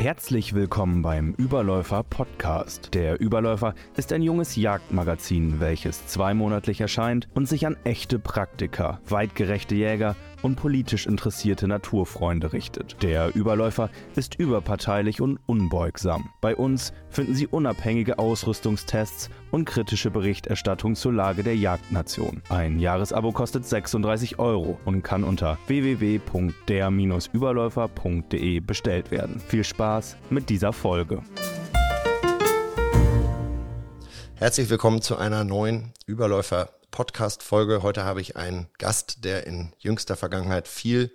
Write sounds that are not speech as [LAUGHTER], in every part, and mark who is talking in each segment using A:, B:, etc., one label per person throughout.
A: Herzlich willkommen beim Überläufer Podcast. Der Überläufer ist ein junges Jagdmagazin, welches zweimonatlich erscheint und sich an echte Praktiker, weitgerechte Jäger und politisch interessierte Naturfreunde richtet. Der Überläufer ist überparteilich und unbeugsam. Bei uns finden Sie unabhängige Ausrüstungstests und kritische Berichterstattung zur Lage der Jagdnation. Ein Jahresabo kostet 36 Euro und kann unter www.der-überläufer.de bestellt werden. Viel Spaß mit dieser Folge.
B: Herzlich willkommen zu einer neuen Überläufer Podcast-Folge. Heute habe ich einen Gast, der in jüngster Vergangenheit viel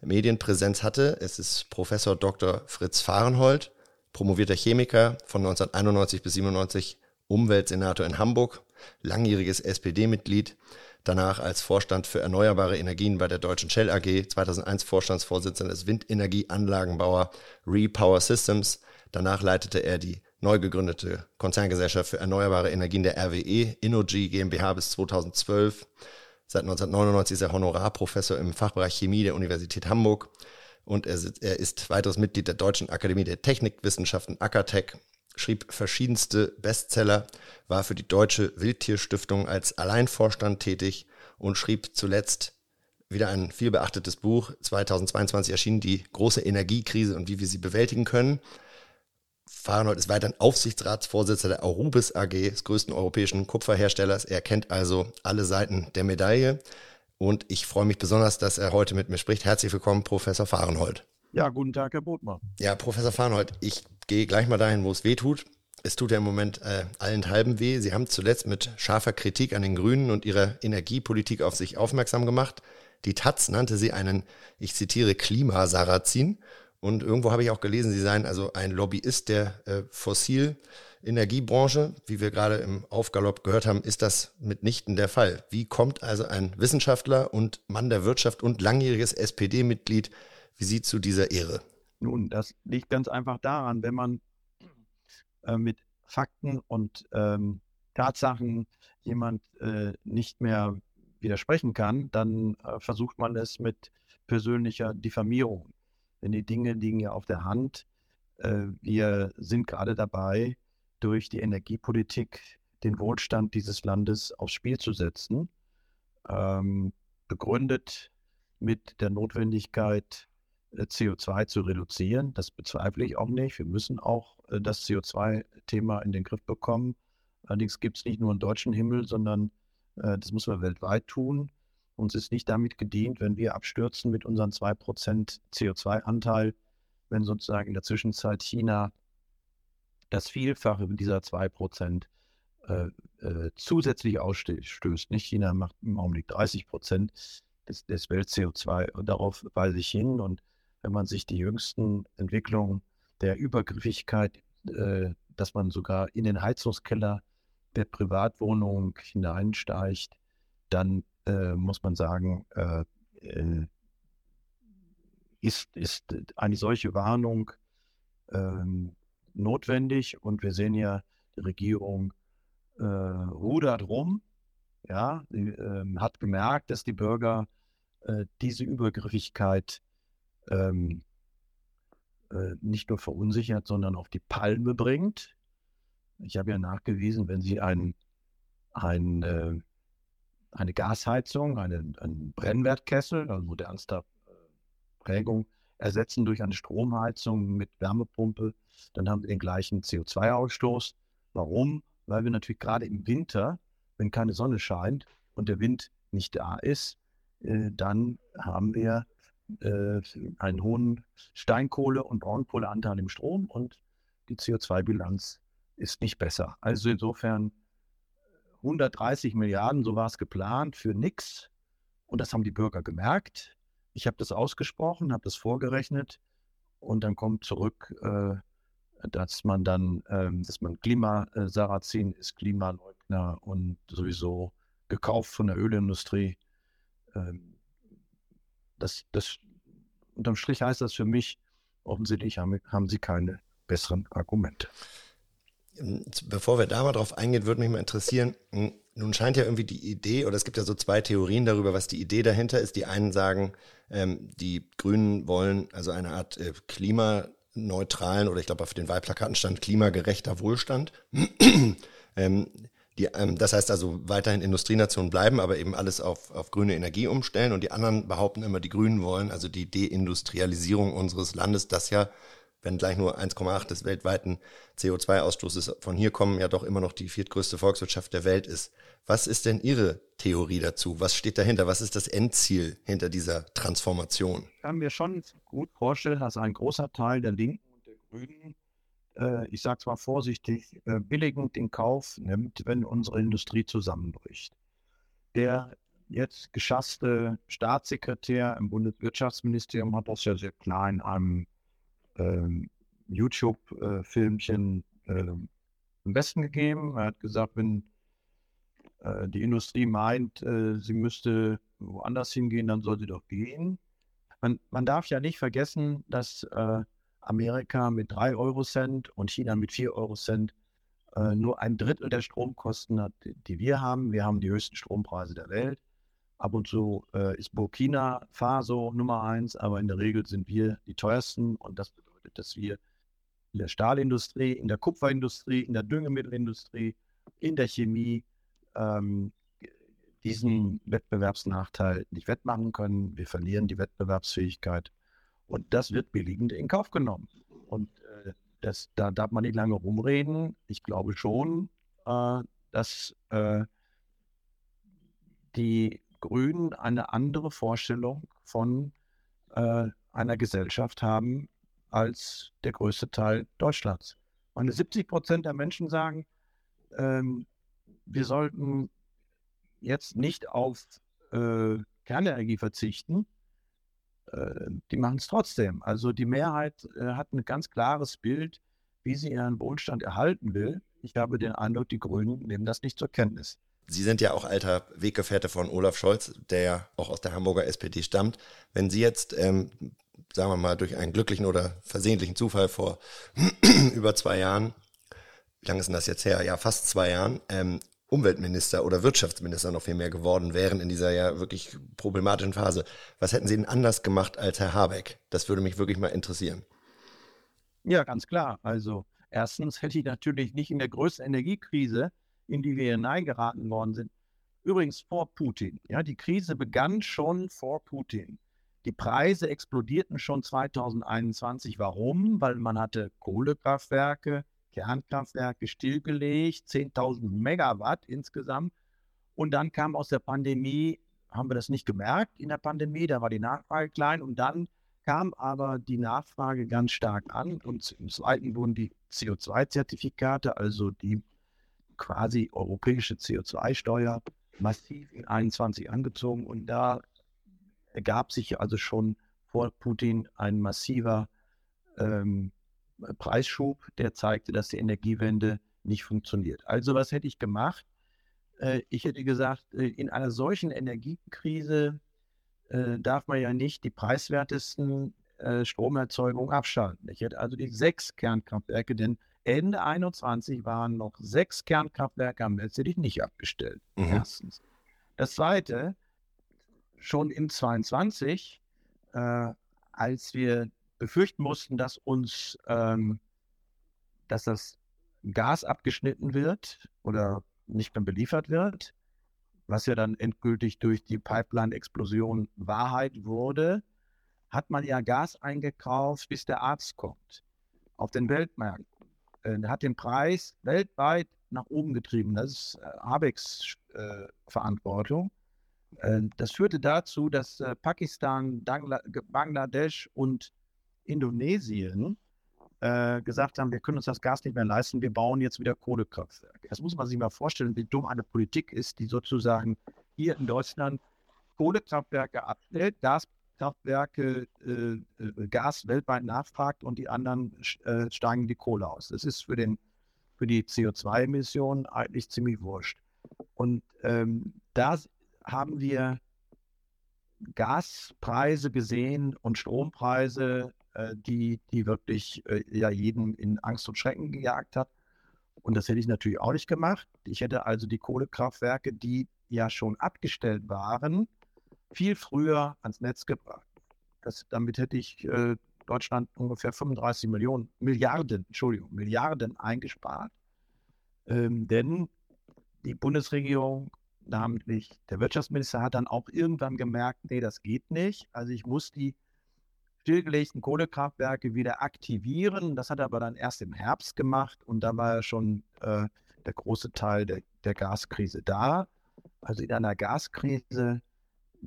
B: Medienpräsenz hatte. Es ist Professor Dr. Fritz Fahrenhold, promovierter Chemiker von 1991 bis 97, Umweltsenator in Hamburg, langjähriges SPD-Mitglied, danach als Vorstand für erneuerbare Energien bei der Deutschen Shell AG, 2001 Vorstandsvorsitzender des Windenergieanlagenbauer Repower Systems. Danach leitete er die neu gegründete Konzerngesellschaft für erneuerbare Energien der RWE, Innogy GmbH bis 2012. Seit 1999 ist er Honorarprofessor im Fachbereich Chemie der Universität Hamburg und er, ist weiteres Mitglied der Deutschen Akademie der Technikwissenschaften Akatech, schrieb verschiedenste Bestseller, war für die Deutsche Wildtierstiftung als Alleinvorstand tätig und schrieb zuletzt wieder ein vielbeachtetes Buch. 2022 erschien die große Energiekrise und wie wir sie bewältigen können. Fahrenhold ist weiterhin Aufsichtsratsvorsitzender der Arubis AG, des größten europäischen Kupferherstellers. Er kennt also alle Seiten der Medaille. Und ich freue mich besonders, dass er heute mit mir spricht. Herzlich willkommen, Professor Fahrenhold.
C: Ja, guten Tag, Herr Botmann.
B: Ja, Professor Fahrenhold, ich gehe gleich mal dahin, wo es weh tut. Es tut ja im Moment äh, allenthalben weh. Sie haben zuletzt mit scharfer Kritik an den Grünen und ihrer Energiepolitik auf sich aufmerksam gemacht. Die Taz nannte sie einen, ich zitiere, Klimasarazin und irgendwo habe ich auch gelesen, Sie seien also ein Lobbyist der äh, Fossilenergiebranche. Wie wir gerade im Aufgalopp gehört haben, ist das mitnichten der Fall. Wie kommt also ein Wissenschaftler und Mann der Wirtschaft und langjähriges SPD-Mitglied wie Sie zu dieser Ehre?
C: Nun, das liegt ganz einfach daran, wenn man äh, mit Fakten und ähm, Tatsachen jemand äh, nicht mehr widersprechen kann, dann äh, versucht man es mit persönlicher Diffamierung denn die Dinge liegen ja auf der Hand. Äh, wir sind gerade dabei, durch die Energiepolitik den Wohlstand dieses Landes aufs Spiel zu setzen, ähm, begründet mit der Notwendigkeit, CO2 zu reduzieren. Das bezweifle ich auch nicht. Wir müssen auch äh, das CO2-Thema in den Griff bekommen. Allerdings gibt es nicht nur einen deutschen Himmel, sondern das müssen wir weltweit tun. Uns ist nicht damit gedient, wenn wir abstürzen mit unseren 2% CO2-Anteil, wenn sozusagen in der Zwischenzeit China das Vielfache dieser 2% äh, äh, zusätzlich ausstößt. Nicht China macht im Augenblick 30 des, des Welt-CO2 und darauf weise ich hin. Und wenn man sich die jüngsten Entwicklungen der Übergriffigkeit, äh, dass man sogar in den Heizungskeller der Privatwohnung hineinsteigt, dann äh, muss man sagen, äh, äh, ist, ist eine solche Warnung ähm, notwendig. Und wir sehen ja, die Regierung äh, rudert rum, ja, sie, ähm, hat gemerkt, dass die Bürger äh, diese Übergriffigkeit ähm, nicht nur verunsichert, sondern auf die Palme bringt. Ich habe ja nachgewiesen, wenn Sie ein, ein äh, eine Gasheizung, eine, einen Brennwertkessel, also modernster äh, Prägung, ersetzen durch eine Stromheizung mit Wärmepumpe, dann haben wir den gleichen CO2-Ausstoß. Warum? Weil wir natürlich gerade im Winter, wenn keine Sonne scheint und der Wind nicht da ist, äh, dann haben wir äh, einen hohen Steinkohle- und Braunkohleanteil im Strom und die CO2-Bilanz ist nicht besser. Also insofern 130 Milliarden, so war es geplant, für nichts. Und das haben die Bürger gemerkt. Ich habe das ausgesprochen, habe das vorgerechnet und dann kommt zurück, äh, dass man dann, äh, dass man Klimasarazin ist, Klimaleugner und sowieso gekauft von der Ölindustrie. Ähm, das, das, unterm Strich heißt das für mich, offensichtlich haben, haben sie keine besseren Argumente.
B: Bevor wir da mal drauf eingehen, würde mich mal interessieren, hm, nun scheint ja irgendwie die Idee, oder es gibt ja so zwei Theorien darüber, was die Idee dahinter ist. Die einen sagen, ähm, die Grünen wollen also eine Art äh, Klima, klimaneutralen oder ich glaube auf den Wahlplakaten stand klimagerechter Wohlstand. [CLEARS THROAT] ähm, die, ähm, das heißt also weiterhin Industrienation bleiben, aber eben alles auf, auf grüne Energie umstellen. Und die anderen behaupten immer, die Grünen wollen also die Deindustrialisierung unseres Landes, das ja, wenn gleich nur 1,8 des weltweiten CO2-Ausstoßes von hier kommen, ja doch immer noch die viertgrößte Volkswirtschaft der Welt ist. Was ist denn Ihre Theorie dazu? Was steht dahinter? Was ist das Endziel hinter dieser Transformation?
C: Ich kann mir schon gut vorstellen, dass ein großer Teil der Linken und der Grünen äh, ich sage es mal vorsichtig, äh, billigend in Kauf nimmt, wenn unsere Industrie zusammenbricht. Der jetzt geschasste Staatssekretär im Bundeswirtschaftsministerium hat das ja sehr klar in einem ähm, YouTube-Filmchen äh, im Besten gegeben. Er hat gesagt, wenn äh, die Industrie meint, äh, sie müsste woanders hingehen, dann soll sie doch gehen. Man, man darf ja nicht vergessen, dass äh, Amerika mit 3 Euro Cent und China mit 4 Euro Cent äh, nur ein Drittel der Stromkosten hat, die wir haben. Wir haben die höchsten Strompreise der Welt. Ab und zu äh, ist Burkina Faso Nummer eins, aber in der Regel sind wir die teuersten und das bedeutet, dass wir in der Stahlindustrie, in der Kupferindustrie, in der Düngemittelindustrie, in der Chemie ähm, diesen Wettbewerbsnachteil nicht wettmachen können. Wir verlieren die Wettbewerbsfähigkeit und das wird billigend in Kauf genommen. Und äh, das, da darf man nicht lange rumreden. Ich glaube schon, äh, dass äh, die Grünen eine andere Vorstellung von äh, einer Gesellschaft haben als der größte Teil Deutschlands. Meine 70 Prozent der Menschen sagen, ähm, wir sollten jetzt nicht auf äh, Kernenergie verzichten, äh, die machen es trotzdem. Also die Mehrheit äh, hat ein ganz klares Bild, wie sie ihren Wohlstand erhalten will. Ich habe den Eindruck, die Grünen nehmen das nicht zur Kenntnis.
B: Sie sind ja auch alter Weggefährte von Olaf Scholz, der ja auch aus der Hamburger SPD stammt. Wenn Sie jetzt, ähm, sagen wir mal, durch einen glücklichen oder versehentlichen Zufall vor [CLEARS THROAT] über zwei Jahren, wie lange ist denn das jetzt her? Ja, fast zwei Jahren, ähm, Umweltminister oder Wirtschaftsminister noch viel mehr geworden wären in dieser ja wirklich problematischen Phase. Was hätten Sie denn anders gemacht als Herr Habeck? Das würde mich wirklich mal interessieren.
C: Ja, ganz klar. Also erstens hätte ich natürlich nicht in der größten Energiekrise, in die wir hineingeraten worden sind, übrigens vor Putin. Ja, die Krise begann schon vor Putin. Die Preise explodierten schon 2021. Warum? Weil man hatte Kohlekraftwerke, Kernkraftwerke stillgelegt, 10.000 Megawatt insgesamt. Und dann kam aus der Pandemie, haben wir das nicht gemerkt in der Pandemie, da war die Nachfrage klein und dann kam aber die Nachfrage ganz stark an und im zweiten wurden die CO2-Zertifikate, also die quasi europäische CO2-Steuer, massiv in 21 angezogen und da ergab sich also schon vor Putin ein massiver ähm, Preisschub, der zeigte, dass die Energiewende nicht funktioniert. Also was hätte ich gemacht? Äh, ich hätte gesagt, äh, in einer solchen Energiekrise äh, darf man ja nicht die preiswertesten Stromerzeugungen abschalten. Ich hätte also die sechs Kernkraftwerke, denn Ende 21 waren noch sechs Kernkraftwerke am Netz, hätte ich nicht abgestellt. Mhm. Erstens. Das zweite, schon im 22, äh, als wir befürchten mussten, dass uns, ähm, dass das Gas abgeschnitten wird oder nicht mehr beliefert wird, was ja dann endgültig durch die Pipeline-Explosion Wahrheit wurde, hat man ja Gas eingekauft, bis der Arzt kommt. Auf den Weltmärkten. Äh, hat den Preis weltweit nach oben getrieben. Das ist äh, Habecks äh, Verantwortung. Äh, das führte dazu, dass äh, Pakistan, Bangladesch und Indonesien äh, gesagt haben, wir können uns das Gas nicht mehr leisten, wir bauen jetzt wieder Kohlekraftwerke. Das muss man sich mal vorstellen, wie dumm eine Politik ist, die sozusagen hier in Deutschland Kohlekraftwerke abstellt, Gaskraftwerke, äh, äh, Gas weltweit nachfragt und die anderen äh, steigen die Kohle aus. Das ist für, den, für die CO2-Emissionen eigentlich ziemlich wurscht. Und ähm, da haben wir Gaspreise gesehen und Strompreise, äh, die, die wirklich äh, ja jeden in Angst und Schrecken gejagt hat. Und das hätte ich natürlich auch nicht gemacht. Ich hätte also die Kohlekraftwerke, die ja schon abgestellt waren, viel früher ans Netz gebracht. Das, damit hätte ich äh, Deutschland ungefähr 35 Millionen, Milliarden, Entschuldigung, Milliarden eingespart. Ähm, denn die Bundesregierung, namentlich der Wirtschaftsminister, hat dann auch irgendwann gemerkt, nee, das geht nicht. Also ich muss die stillgelegten Kohlekraftwerke wieder aktivieren. Das hat er aber dann erst im Herbst gemacht und da war ja schon äh, der große Teil der, der Gaskrise da. Also in einer Gaskrise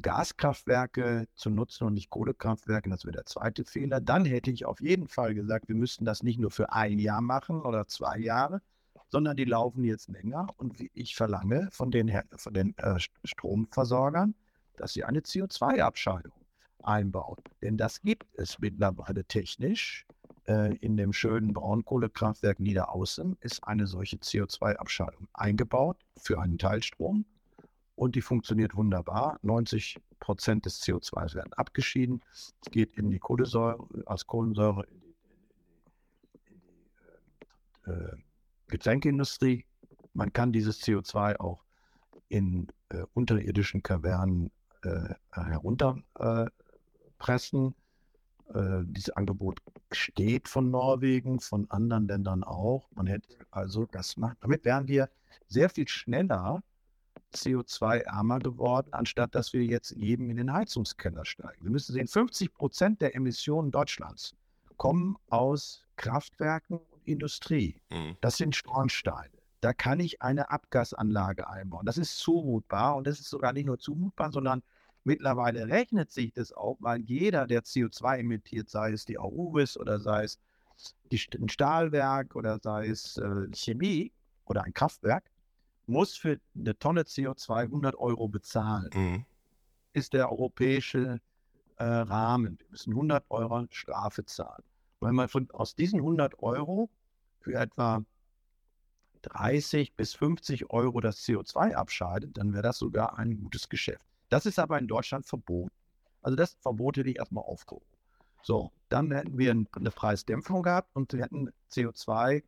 C: Gaskraftwerke zu nutzen und nicht Kohlekraftwerke, das wäre der zweite Fehler. Dann hätte ich auf jeden Fall gesagt, wir müssten das nicht nur für ein Jahr machen oder zwei Jahre, sondern die laufen jetzt länger. Und ich verlange von den, von den äh, Stromversorgern, dass sie eine CO2-Abscheidung einbauen. Denn das gibt es mittlerweile technisch. Äh, in dem schönen Braunkohlekraftwerk Niederaußen ist eine solche CO2-Abscheidung eingebaut für einen Teilstrom und die funktioniert wunderbar. 90 Prozent des CO2 werden abgeschieden. Es geht in die Kohlensäure, als Kohlensäure in die, in die, in die äh, Getränkeindustrie. Man kann dieses CO2 auch in äh, unterirdischen Kavernen äh, herunterpressen. Äh, dieses Angebot steht von Norwegen, von anderen Ländern auch. Man hätte also das machen. Damit wären wir sehr viel schneller CO2-ärmer geworden, anstatt dass wir jetzt eben in den Heizungskeller steigen. Wir müssen sehen, 50 Prozent der Emissionen Deutschlands kommen aus Kraftwerken und Industrie. Mhm. Das sind Schornsteine. Da kann ich eine Abgasanlage einbauen. Das ist zumutbar und das ist sogar nicht nur zumutbar, sondern mittlerweile rechnet sich das auch, weil jeder, der CO2 emittiert, sei es die Aurubis oder sei es ein Stahlwerk oder sei es äh, Chemie oder ein Kraftwerk, muss für eine Tonne CO2 100 Euro bezahlen. Mhm. Ist der europäische äh, Rahmen. Wir müssen 100 Euro Strafe zahlen. wenn man von, aus diesen 100 Euro für etwa 30 bis 50 Euro das CO2 abscheidet, dann wäre das sogar ein gutes Geschäft. Das ist aber in Deutschland verboten. Also das Verbot hätte ich erstmal aufgehoben. So, dann hätten wir eine Preisdämpfung gehabt und wir hätten CO2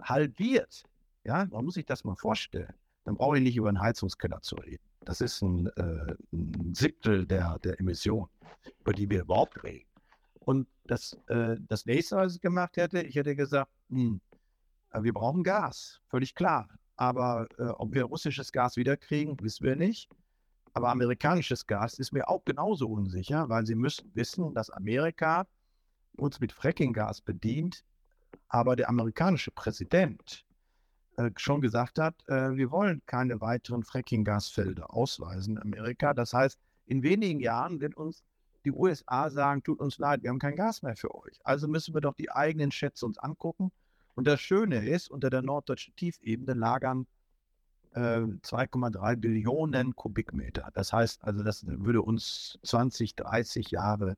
C: halbiert. Ja, man muss sich das mal vorstellen. Dann brauche ich nicht über einen Heizungskeller zu reden. Das ist ein, äh, ein Siebtel der, der Emissionen, über die wir überhaupt reden. Und das, äh, das nächste, was ich gemacht hätte, ich hätte gesagt, hm, äh, wir brauchen Gas, völlig klar. Aber äh, ob wir russisches Gas wiederkriegen, wissen wir nicht. Aber amerikanisches Gas ist mir auch genauso unsicher, weil sie müssen wissen, dass Amerika uns mit Frackinggas bedient, aber der amerikanische Präsident äh, schon gesagt hat, äh, wir wollen keine weiteren Fracking-Gasfelder ausweisen in Amerika. Das heißt, in wenigen Jahren wird uns die USA sagen, tut uns leid, wir haben kein Gas mehr für euch. Also müssen wir doch die eigenen Schätze uns angucken. Und das Schöne ist, unter der norddeutschen Tiefebene lagern 2,3 Billionen Kubikmeter. Das heißt also, das würde uns 20, 30 Jahre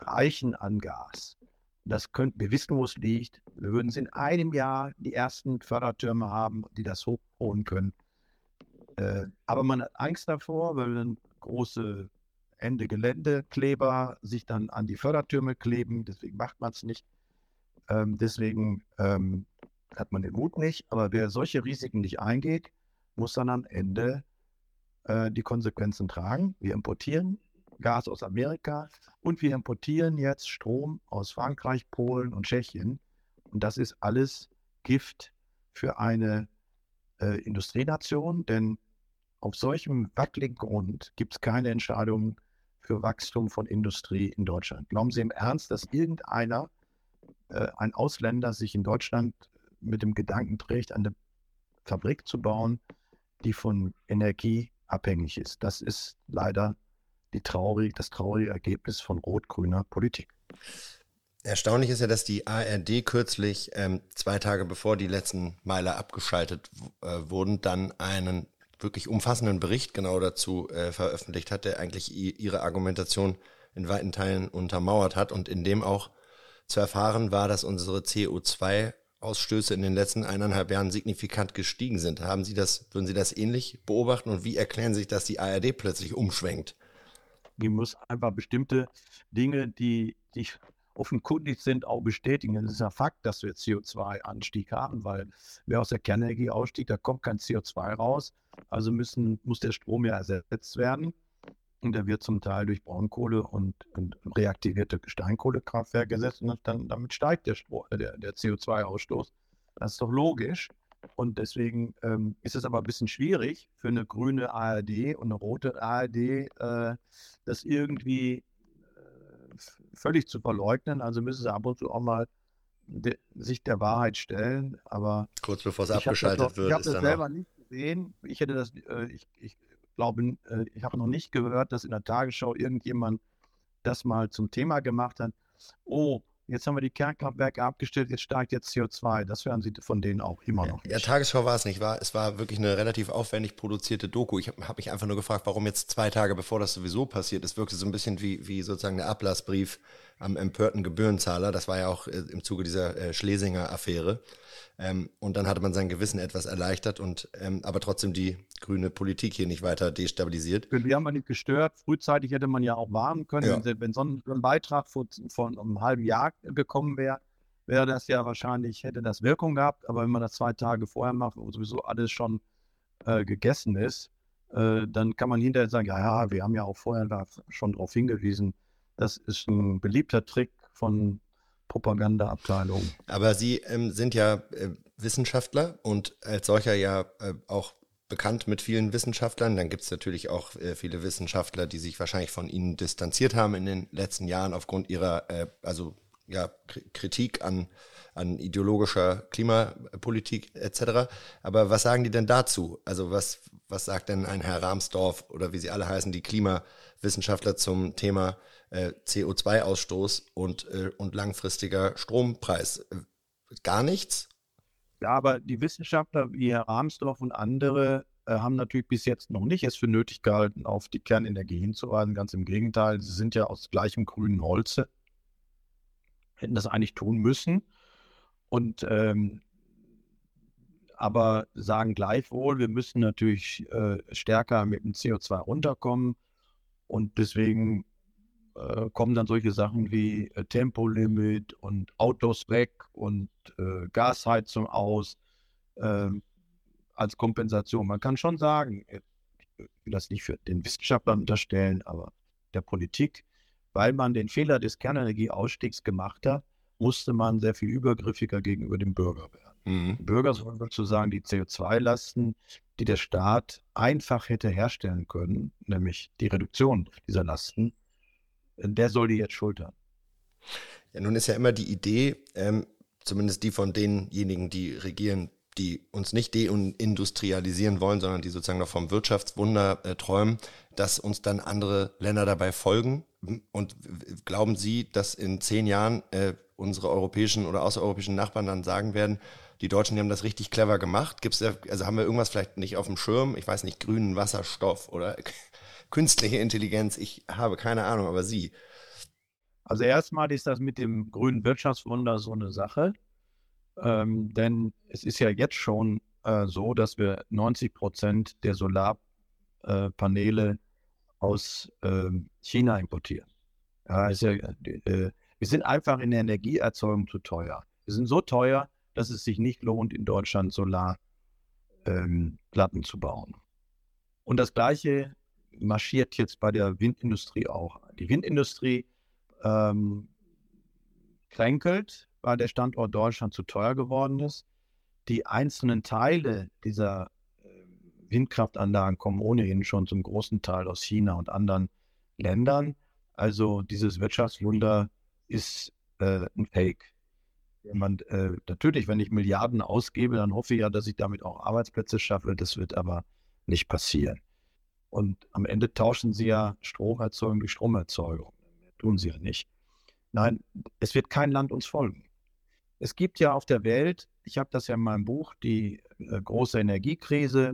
C: reichen an Gas. Das könnten wir wissen, wo es liegt. Wir würden es in einem Jahr die ersten Fördertürme haben, die das hochholen können. Äh, aber man hat Angst davor, weil dann große Ende Geländekleber sich dann an die Fördertürme kleben. Deswegen macht man es nicht. Ähm, deswegen ähm, hat man den Mut nicht. Aber wer solche Risiken nicht eingeht, muss dann am Ende äh, die Konsequenzen tragen. Wir importieren Gas aus Amerika und wir importieren jetzt Strom aus Frankreich, Polen und Tschechien. Und das ist alles Gift für eine äh, Industrienation, denn auf solchem wackeligen Grund gibt es keine Entscheidung für Wachstum von Industrie in Deutschland. Glauben Sie im Ernst, dass irgendeiner, äh, ein Ausländer, sich in Deutschland mit dem Gedanken trägt, eine Fabrik zu bauen, die von Energie abhängig ist? Das ist leider die traurig, das traurige Ergebnis von rot-grüner Politik.
B: Erstaunlich ist ja, dass die ARD kürzlich, ähm, zwei Tage bevor die letzten Meiler abgeschaltet äh, wurden, dann einen wirklich umfassenden Bericht genau dazu äh, veröffentlicht hat, der eigentlich ihre Argumentation in weiten Teilen untermauert hat und in dem auch zu erfahren war, dass unsere CO2-Ausstöße in den letzten eineinhalb Jahren signifikant gestiegen sind. Haben Sie das, würden Sie das ähnlich beobachten und wie erklären Sie sich, dass die ARD plötzlich umschwenkt?
C: Die muss einfach bestimmte Dinge, die, die offenkundig sind, auch bestätigen. Es ist ein Fakt, dass wir CO2-Anstieg haben, weil wer aus der Kernenergie ausstieg, da kommt kein CO2 raus. Also müssen, muss der Strom ja ersetzt werden. Und der wird zum Teil durch Braunkohle und, und reaktivierte Steinkohlekraftwerke gesetzt und dann, damit steigt der, äh, der, der CO2-Ausstoß. Das ist doch logisch. Und deswegen ähm, ist es aber ein bisschen schwierig für eine grüne ARD und eine rote ARD, äh, das irgendwie äh, völlig zu verleugnen. Also müssen sie ab und zu auch mal de, sich der Wahrheit stellen. Aber
B: kurz bevor es abgeschaltet wird,
C: ich habe das selber nicht gesehen. Ich hätte das, äh, ich, ich glaube, äh, ich habe noch nicht gehört, dass in der Tagesschau irgendjemand das mal zum Thema gemacht hat. Oh, jetzt haben wir die Kernkraftwerke abgestellt, jetzt steigt jetzt CO2. Das hören Sie von denen auch immer noch.
B: Nicht. Ja, Tagesschau war es nicht. War, es war wirklich eine relativ aufwendig produzierte Doku. Ich habe hab mich einfach nur gefragt, warum jetzt zwei Tage bevor das sowieso passiert ist, wirkte so ein bisschen wie, wie sozusagen der Ablassbrief am empörten Gebührenzahler. Das war ja auch äh, im Zuge dieser äh, Schlesinger Affäre. Ähm, und dann hatte man sein Gewissen etwas erleichtert und ähm, aber trotzdem die grüne Politik hier nicht weiter destabilisiert.
C: Wir haben nicht gestört. Frühzeitig hätte man ja auch warnen können. Ja. Wenn, wenn, so ein, ein Beitrag von, von einem halben Jahr gekommen wäre, wäre das ja wahrscheinlich, hätte das Wirkung gehabt. Aber wenn man das zwei Tage vorher macht, wo sowieso alles schon äh, gegessen ist, äh, dann kann man hinterher sagen, ja, ja, wir haben ja auch vorher da schon darauf hingewiesen. Das ist ein beliebter Trick von Propagandaabteilung.
B: Aber Sie ähm, sind ja äh, Wissenschaftler und als solcher ja äh, auch bekannt mit vielen Wissenschaftlern. Dann gibt es natürlich auch äh, viele Wissenschaftler, die sich wahrscheinlich von Ihnen distanziert haben in den letzten Jahren aufgrund ihrer, äh, also ja, Kritik an, an ideologischer Klimapolitik etc. Aber was sagen die denn dazu? Also was, was sagt denn ein Herr Rahmsdorf oder wie sie alle heißen, die Klimawissenschaftler zum Thema äh, CO2-Ausstoß und, äh, und langfristiger Strompreis. Gar nichts?
C: Ja, aber die Wissenschaftler wie Herr Rahmsdorf und andere äh, haben natürlich bis jetzt noch nicht es für nötig gehalten, auf die Kernenergie hinzuweisen. Ganz im Gegenteil, sie sind ja aus gleichem grünen Holze, hätten das eigentlich tun müssen. Und ähm, aber sagen gleichwohl, wir müssen natürlich äh, stärker mit dem CO2 runterkommen. Und deswegen äh, kommen dann solche Sachen wie äh, Tempolimit und Autos weg und äh, Gasheizung aus ähm, als Kompensation. Man kann schon sagen, äh, ich will das nicht für den Wissenschaftlern unterstellen, aber der Politik, weil man den Fehler des Kernenergieausstiegs gemacht hat, musste man sehr viel übergriffiger gegenüber dem Bürger werden. Mhm. Bürger sollen sozusagen die CO2-Lasten, die der Staat einfach hätte herstellen können, nämlich die Reduktion dieser Lasten, der soll die jetzt schultern.
B: Ja, nun ist ja immer die Idee, ähm, zumindest die von denjenigen, die regieren, die uns nicht deindustrialisieren wollen, sondern die sozusagen noch vom Wirtschaftswunder äh, träumen, dass uns dann andere Länder dabei folgen. Und glauben Sie, dass in zehn Jahren äh, unsere europäischen oder außereuropäischen Nachbarn dann sagen werden, die Deutschen die haben das richtig clever gemacht? Gibt's da, also haben wir irgendwas vielleicht nicht auf dem Schirm? Ich weiß nicht, grünen Wasserstoff oder künstliche Intelligenz? Ich habe keine Ahnung, aber Sie.
C: Also erstmal ist das mit dem grünen Wirtschaftswunder so eine Sache, ähm, denn es ist ja jetzt schon äh, so, dass wir 90 Prozent der Solarpaneele äh, aus äh, China importieren. Ja, ja, äh, wir sind einfach in der Energieerzeugung zu teuer. Wir sind so teuer, dass es sich nicht lohnt, in Deutschland Solarplatten ähm, zu bauen. Und das Gleiche marschiert jetzt bei der Windindustrie auch. Die Windindustrie ähm, kränkelt, weil der Standort Deutschland zu teuer geworden ist. Die einzelnen Teile dieser äh, Windkraftanlagen kommen ohnehin schon zum großen Teil aus China und anderen Ländern. Also dieses Wirtschaftswunder ist äh, ein Fake. Wenn man, äh, natürlich, wenn ich Milliarden ausgebe, dann hoffe ich ja, dass ich damit auch Arbeitsplätze schaffe. Das wird aber nicht passieren. Und am Ende tauschen sie ja Stromerzeugung durch Stromerzeugung. Tun sie ja nicht. Nein, es wird kein Land uns folgen. Es gibt ja auf der Welt, ich habe das ja in meinem Buch, die äh, große Energiekrise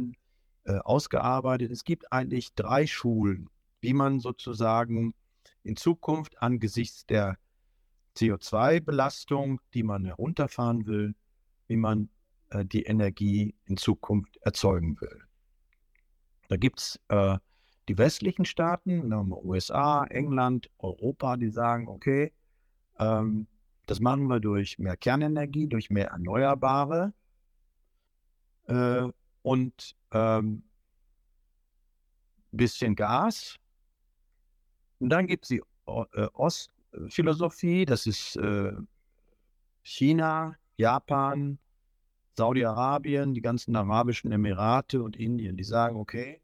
C: äh, ausgearbeitet. Es gibt eigentlich drei Schulen, wie man sozusagen in Zukunft angesichts der CO2-Belastung, die man herunterfahren will, wie man äh, die Energie in Zukunft erzeugen will. Da gibt es äh, die westlichen Staaten, USA, England, Europa, die sagen, okay, ähm, das machen wir durch mehr Kernenergie, durch mehr Erneuerbare äh, und ähm, bisschen Gas. Und dann gibt es die äh, Ostphilosophie, das ist äh, China, Japan, Saudi-Arabien, die ganzen arabischen Emirate und Indien. Die sagen, okay,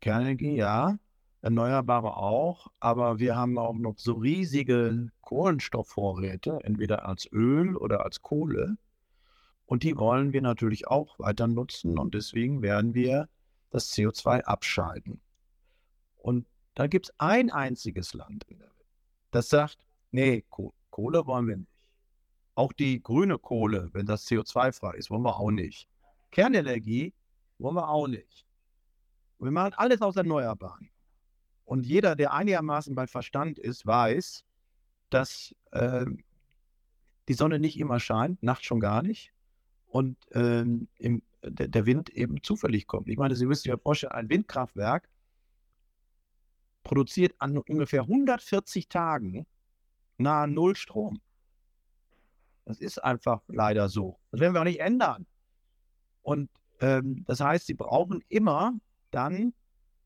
C: Kernenergie, ja, Erneuerbare auch, aber wir haben auch noch so riesige Kohlenstoffvorräte, entweder als Öl oder als Kohle. Und die wollen wir natürlich auch weiter nutzen und deswegen werden wir das CO2 abscheiden. Und da gibt es ein einziges Land in der Welt, das sagt, nee, Kohle wollen wir nicht. Auch die grüne Kohle, wenn das CO2-frei ist, wollen wir auch nicht. Kernenergie wollen wir auch nicht. Wir machen alles aus Erneuerbaren. Und jeder, der einigermaßen bei Verstand ist, weiß, dass äh, die Sonne nicht immer scheint, nachts schon gar nicht. Und ähm, im, der, der, Wind eben zufällig kommt. Ich meine, Sie müssen sich ja vorstellen, ein Windkraftwerk produziert an ungefähr 140 Tagen nahe Null Strom. Das ist einfach leider so. Das werden wir auch nicht ändern. Und ähm, das heißt, Sie brauchen immer dann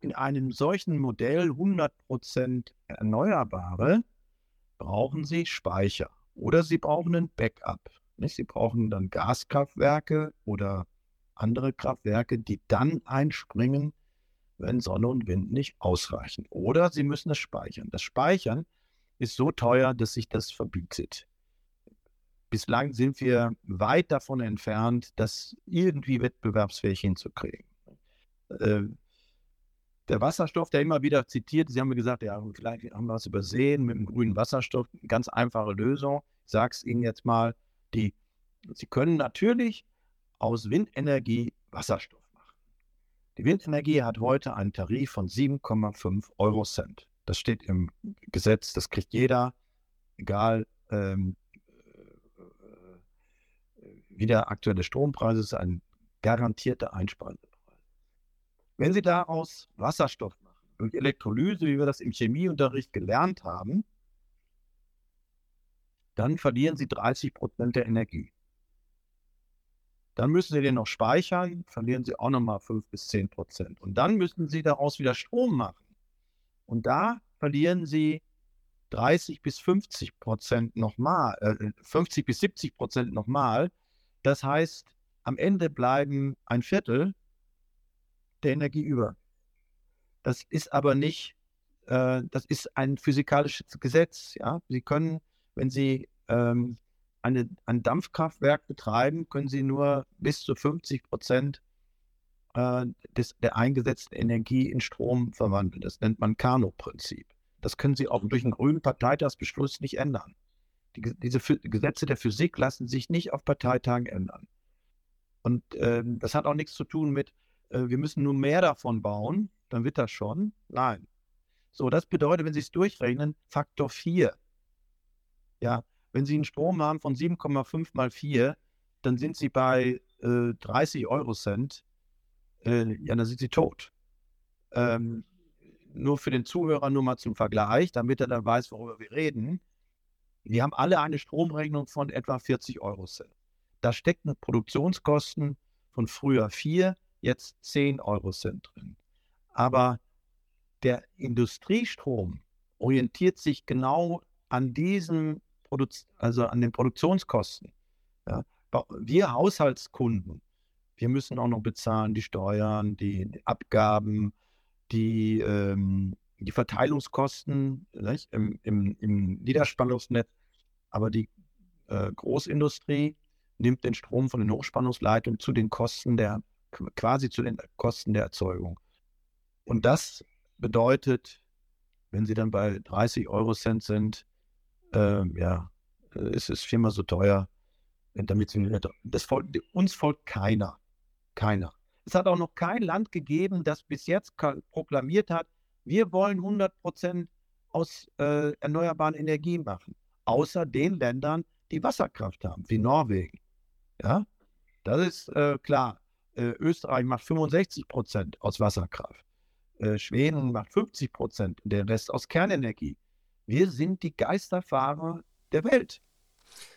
C: in einem solchen Modell 100% Erneuerbare, brauchen Sie Speicher oder Sie brauchen ein Backup. Nicht? Sie brauchen dann Gaskraftwerke oder andere Kraftwerke, die dann einspringen, wenn Sonne und Wind nicht ausreichen. Oder Sie müssen es speichern. Das Speichern ist so teuer, dass sich das verbietet. Bislang sind wir weit davon entfernt, das irgendwie wettbewerbsfähig hinzukriegen. Äh, der Wasserstoff, der immer wieder zitiert, Sie haben mir gesagt, ja, vielleicht haben wir was übersehen mit dem grünen Wasserstoff. Ganz einfache Lösung. Ich sage es Ihnen jetzt mal. Die, Sie können natürlich aus Windenergie Wasserstoff machen. Die Windenergie hat heute einen Tarif von 7,5 Euro Cent. Das steht im Gesetz, das kriegt jeder, egal ähm, wie der aktuelle Strompreis ist, ein garantierter Einspeisepreis. Wenn Sie daraus Wasserstoff machen, durch Elektrolyse, wie wir das im Chemieunterricht gelernt haben, dann verlieren Sie 30 Prozent der Energie. Dann müssen Sie den noch speichern, verlieren Sie auch nochmal 5 bis 10 Prozent. Und dann müssen Sie daraus wieder Strom machen. Und da verlieren Sie 30 bis 50 Prozent nochmal, äh, 50 bis 70 Prozent nochmal. Das heißt, am Ende bleiben ein Viertel der Energie über. Das ist aber nicht, äh, das ist ein physikalisches Gesetz. Ja? Sie können, wenn Sie ähm, eine, ein Dampfkraftwerk betreiben, können Sie nur bis zu 50 Prozent äh, des, der eingesetzten Energie in Strom verwandeln. Das nennt man Kano-Prinzip. Das können Sie auch durch einen grünen Parteitagsbeschluss nicht ändern. Die, diese Gesetze der Physik lassen sich nicht auf Parteitagen ändern. Und ähm, das hat auch nichts zu tun mit, äh, wir müssen nur mehr davon bauen, dann wird das schon. Nein. So, das bedeutet, wenn Sie es durchrechnen, Faktor 4. Ja, wenn Sie einen Strom haben von 7,5 mal 4, dann sind Sie bei äh, 30 Euro Cent. Äh, ja, dann sind Sie tot. Ähm, nur für den Zuhörer nur mal zum Vergleich, damit er dann weiß, worüber wir reden. Wir haben alle eine Stromrechnung von etwa 40 Euro Cent. Da stecken Produktionskosten von früher 4, jetzt 10 Euro sind drin. Aber der Industriestrom orientiert sich genau an diesem, Produ also an den Produktionskosten. Ja. Wir Haushaltskunden, wir müssen auch noch bezahlen die Steuern, die Abgaben, die, ähm, die Verteilungskosten im, im, im, Niederspannungsnetz. Aber die äh, Großindustrie nimmt den Strom von den Hochspannungsleitungen zu den Kosten der quasi zu den Kosten der Erzeugung. Und das bedeutet, wenn sie dann bei 30 Euro Cent sind, äh, ja, ist es viermal so teuer, damit sie das folgt, uns folgt keiner. Keiner. Es hat auch noch kein Land gegeben, das bis jetzt proklamiert hat, wir wollen 100 Prozent aus äh, erneuerbaren Energien machen. Außer den Ländern, die Wasserkraft haben, wie Norwegen. Ja, das ist äh, klar. Äh, Österreich macht 65 Prozent aus Wasserkraft. Äh, Schweden macht 50 Prozent, der Rest aus Kernenergie. Wir sind die Geisterfahrer der Welt.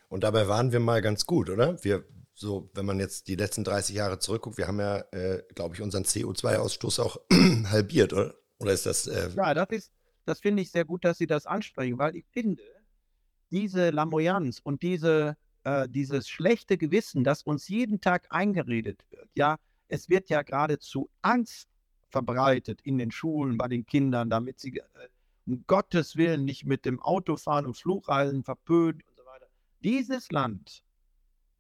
B: Und dabei waren wir mal ganz gut, oder? Wir, so, wenn man jetzt die letzten 30 Jahre zurückguckt, wir haben ja, äh, glaube ich, unseren CO2-Ausstoß auch [CLEARS THROAT] halbiert, oder? Oder ist das.
C: Äh ja, das ist, das finde ich sehr gut, dass Sie das ansprechen, weil ich finde, diese Lamoyanz und diese, äh, dieses schlechte Gewissen, das uns jeden Tag eingeredet wird, ja, es wird ja geradezu Angst verbreitet in den Schulen, bei den Kindern, damit sie äh, um Gottes Willen nicht mit dem Auto fahren und Flugreisen verpönt und so weiter. Dieses Land,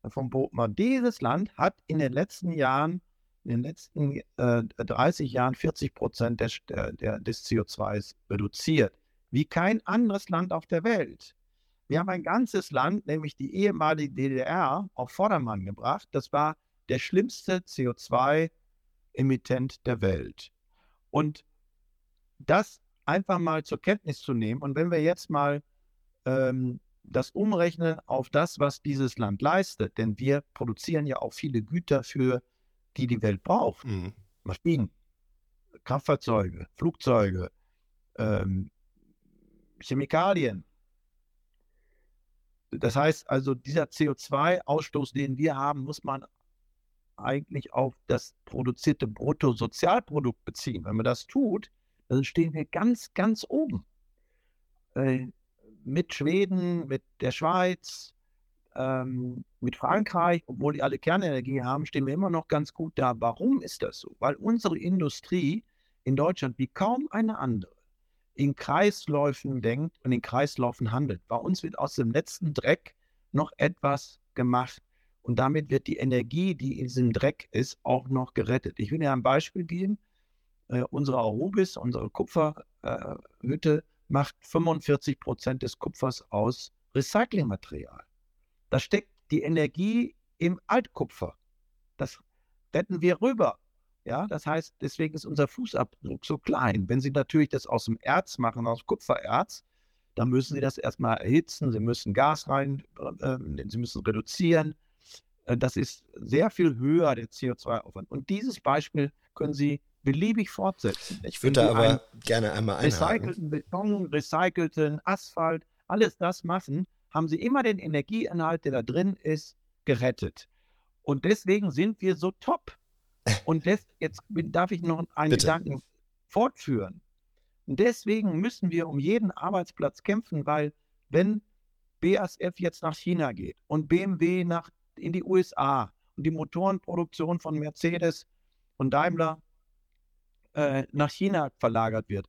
C: vom Botmann, dieses Land hat in den letzten Jahren, in den letzten äh, 30 Jahren 40 Prozent des, der, des CO2s reduziert, wie kein anderes Land auf der Welt. Wir haben ein ganzes Land, nämlich die ehemalige DDR, auf Vordermann gebracht. Das war der schlimmste CO2-Emittent der Welt. Und das einfach mal zur Kenntnis zu nehmen. Und wenn wir jetzt mal ähm, das umrechnen auf das, was dieses Land leistet, denn wir produzieren ja auch viele Güter für die die Welt braucht. Mhm. Maschinen, Kraftfahrzeuge, Flugzeuge, ähm, Chemikalien. Das heißt also, dieser CO2-Ausstoß, den wir haben, muss man eigentlich auf das produzierte Bruttosozialprodukt beziehen. Wenn man das tut, dann stehen wir ganz, ganz oben. Äh, mit Schweden, mit der Schweiz, ähm, mit Frankreich, obwohl die alle Kernenergie haben, stehen wir immer noch ganz gut da. Warum ist das so? Weil unsere Industrie in Deutschland wie kaum eine andere in Kreisläufen denkt und in Kreisläufen handelt. Bei uns wird aus dem letzten Dreck noch etwas gemacht. Und damit wird die Energie, die in diesem Dreck ist, auch noch gerettet. Ich will dir ein Beispiel geben. Äh, unsere Arubis, unsere Kupferhütte, äh, macht 45 Prozent des Kupfers aus Recyclingmaterial. Da steckt die Energie im Altkupfer. Das retten wir rüber. Ja, das heißt, deswegen ist unser Fußabdruck so klein. Wenn Sie natürlich das aus dem Erz machen, aus Kupfererz, dann müssen Sie das erstmal erhitzen, Sie müssen Gas rein, äh, Sie müssen reduzieren. Äh, das ist sehr viel höher, der CO2-Aufwand. Und dieses Beispiel können Sie beliebig fortsetzen.
B: Ich würde aber gerne einmal
C: einhaken. Recycelten Beton, recycelten Asphalt, alles das machen, haben sie immer den Energieinhalt, der da drin ist, gerettet. Und deswegen sind wir so top. Und des, jetzt darf ich noch einen Bitte. Gedanken fortführen. Und deswegen müssen wir um jeden Arbeitsplatz kämpfen, weil wenn BASF jetzt nach China geht und BMW nach, in die USA und die Motorenproduktion von Mercedes und Daimler äh, nach China verlagert wird,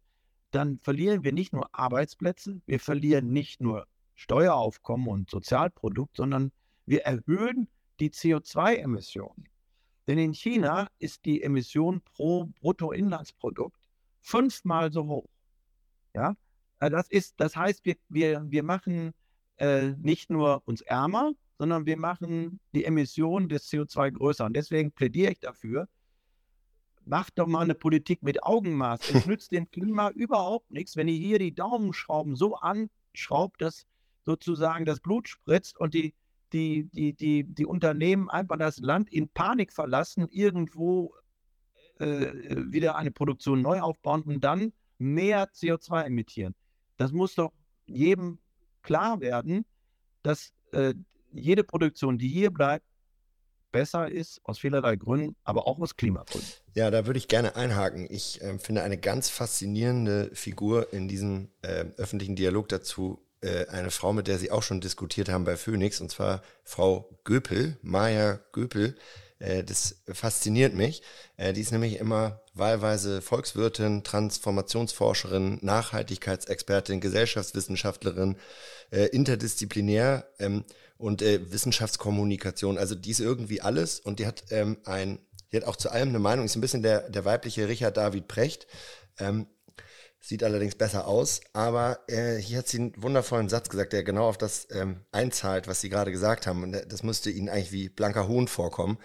C: dann verlieren wir nicht nur Arbeitsplätze, wir verlieren nicht nur Steueraufkommen und Sozialprodukt, sondern wir erhöhen die CO2-Emissionen. Denn in China ist die Emission pro Bruttoinlandsprodukt fünfmal so hoch. Ja, äh, das ist, das heißt, wir, wir, wir machen äh, nicht nur uns ärmer, sondern wir machen die Emission des CO2 größer. Und deswegen plädiere ich dafür, macht doch mal eine Politik mit Augenmaß. Es [LAUGHS] nützt dem Klima überhaupt nichts, wenn ihr hier die Daumenschrauben so anschraubt, dass sozusagen das Blut spritzt und die, die, die, die, die Unternehmen einfach das Land in Panik verlassen, irgendwo äh, wieder eine Produktion neu aufbauen und dann mehr CO2 emittieren. Das muss doch jedem klar werden, dass äh, jede Produktion, die hier bleibt, besser ist, aus vielerlei Gründen, aber auch aus Klimagründen.
B: Ja, da würde ich gerne einhaken. Ich äh, finde eine ganz faszinierende Figur in diesem äh, öffentlichen Dialog dazu äh, eine Frau, mit der Sie auch schon diskutiert haben bei Phoenix, und zwar Frau Göpel, Maya Göpel. Äh, das fasziniert mich. Äh, die ist nämlich immer wahlweise Volkswirtin, Transformationsforscherin, Nachhaltigkeitsexpertin, Gesellschaftswissenschaftlerin, interdisziplinär. Ähm, und Wissenschaftskommunikation. Also die ist irgendwie alles und die hat ähm, ein, die hat auch zu allem eine Meinung, ist ein bisschen der, der weibliche Richard David Precht. Ähm, sieht allerdings besser aus, aber äh, hier hat sie einen wundervollen Satz gesagt, der genau auf das ähm, einzahlt, was Sie gerade gesagt haben. Und das müsste Ihnen eigentlich wie blanker Hohn vorkommen.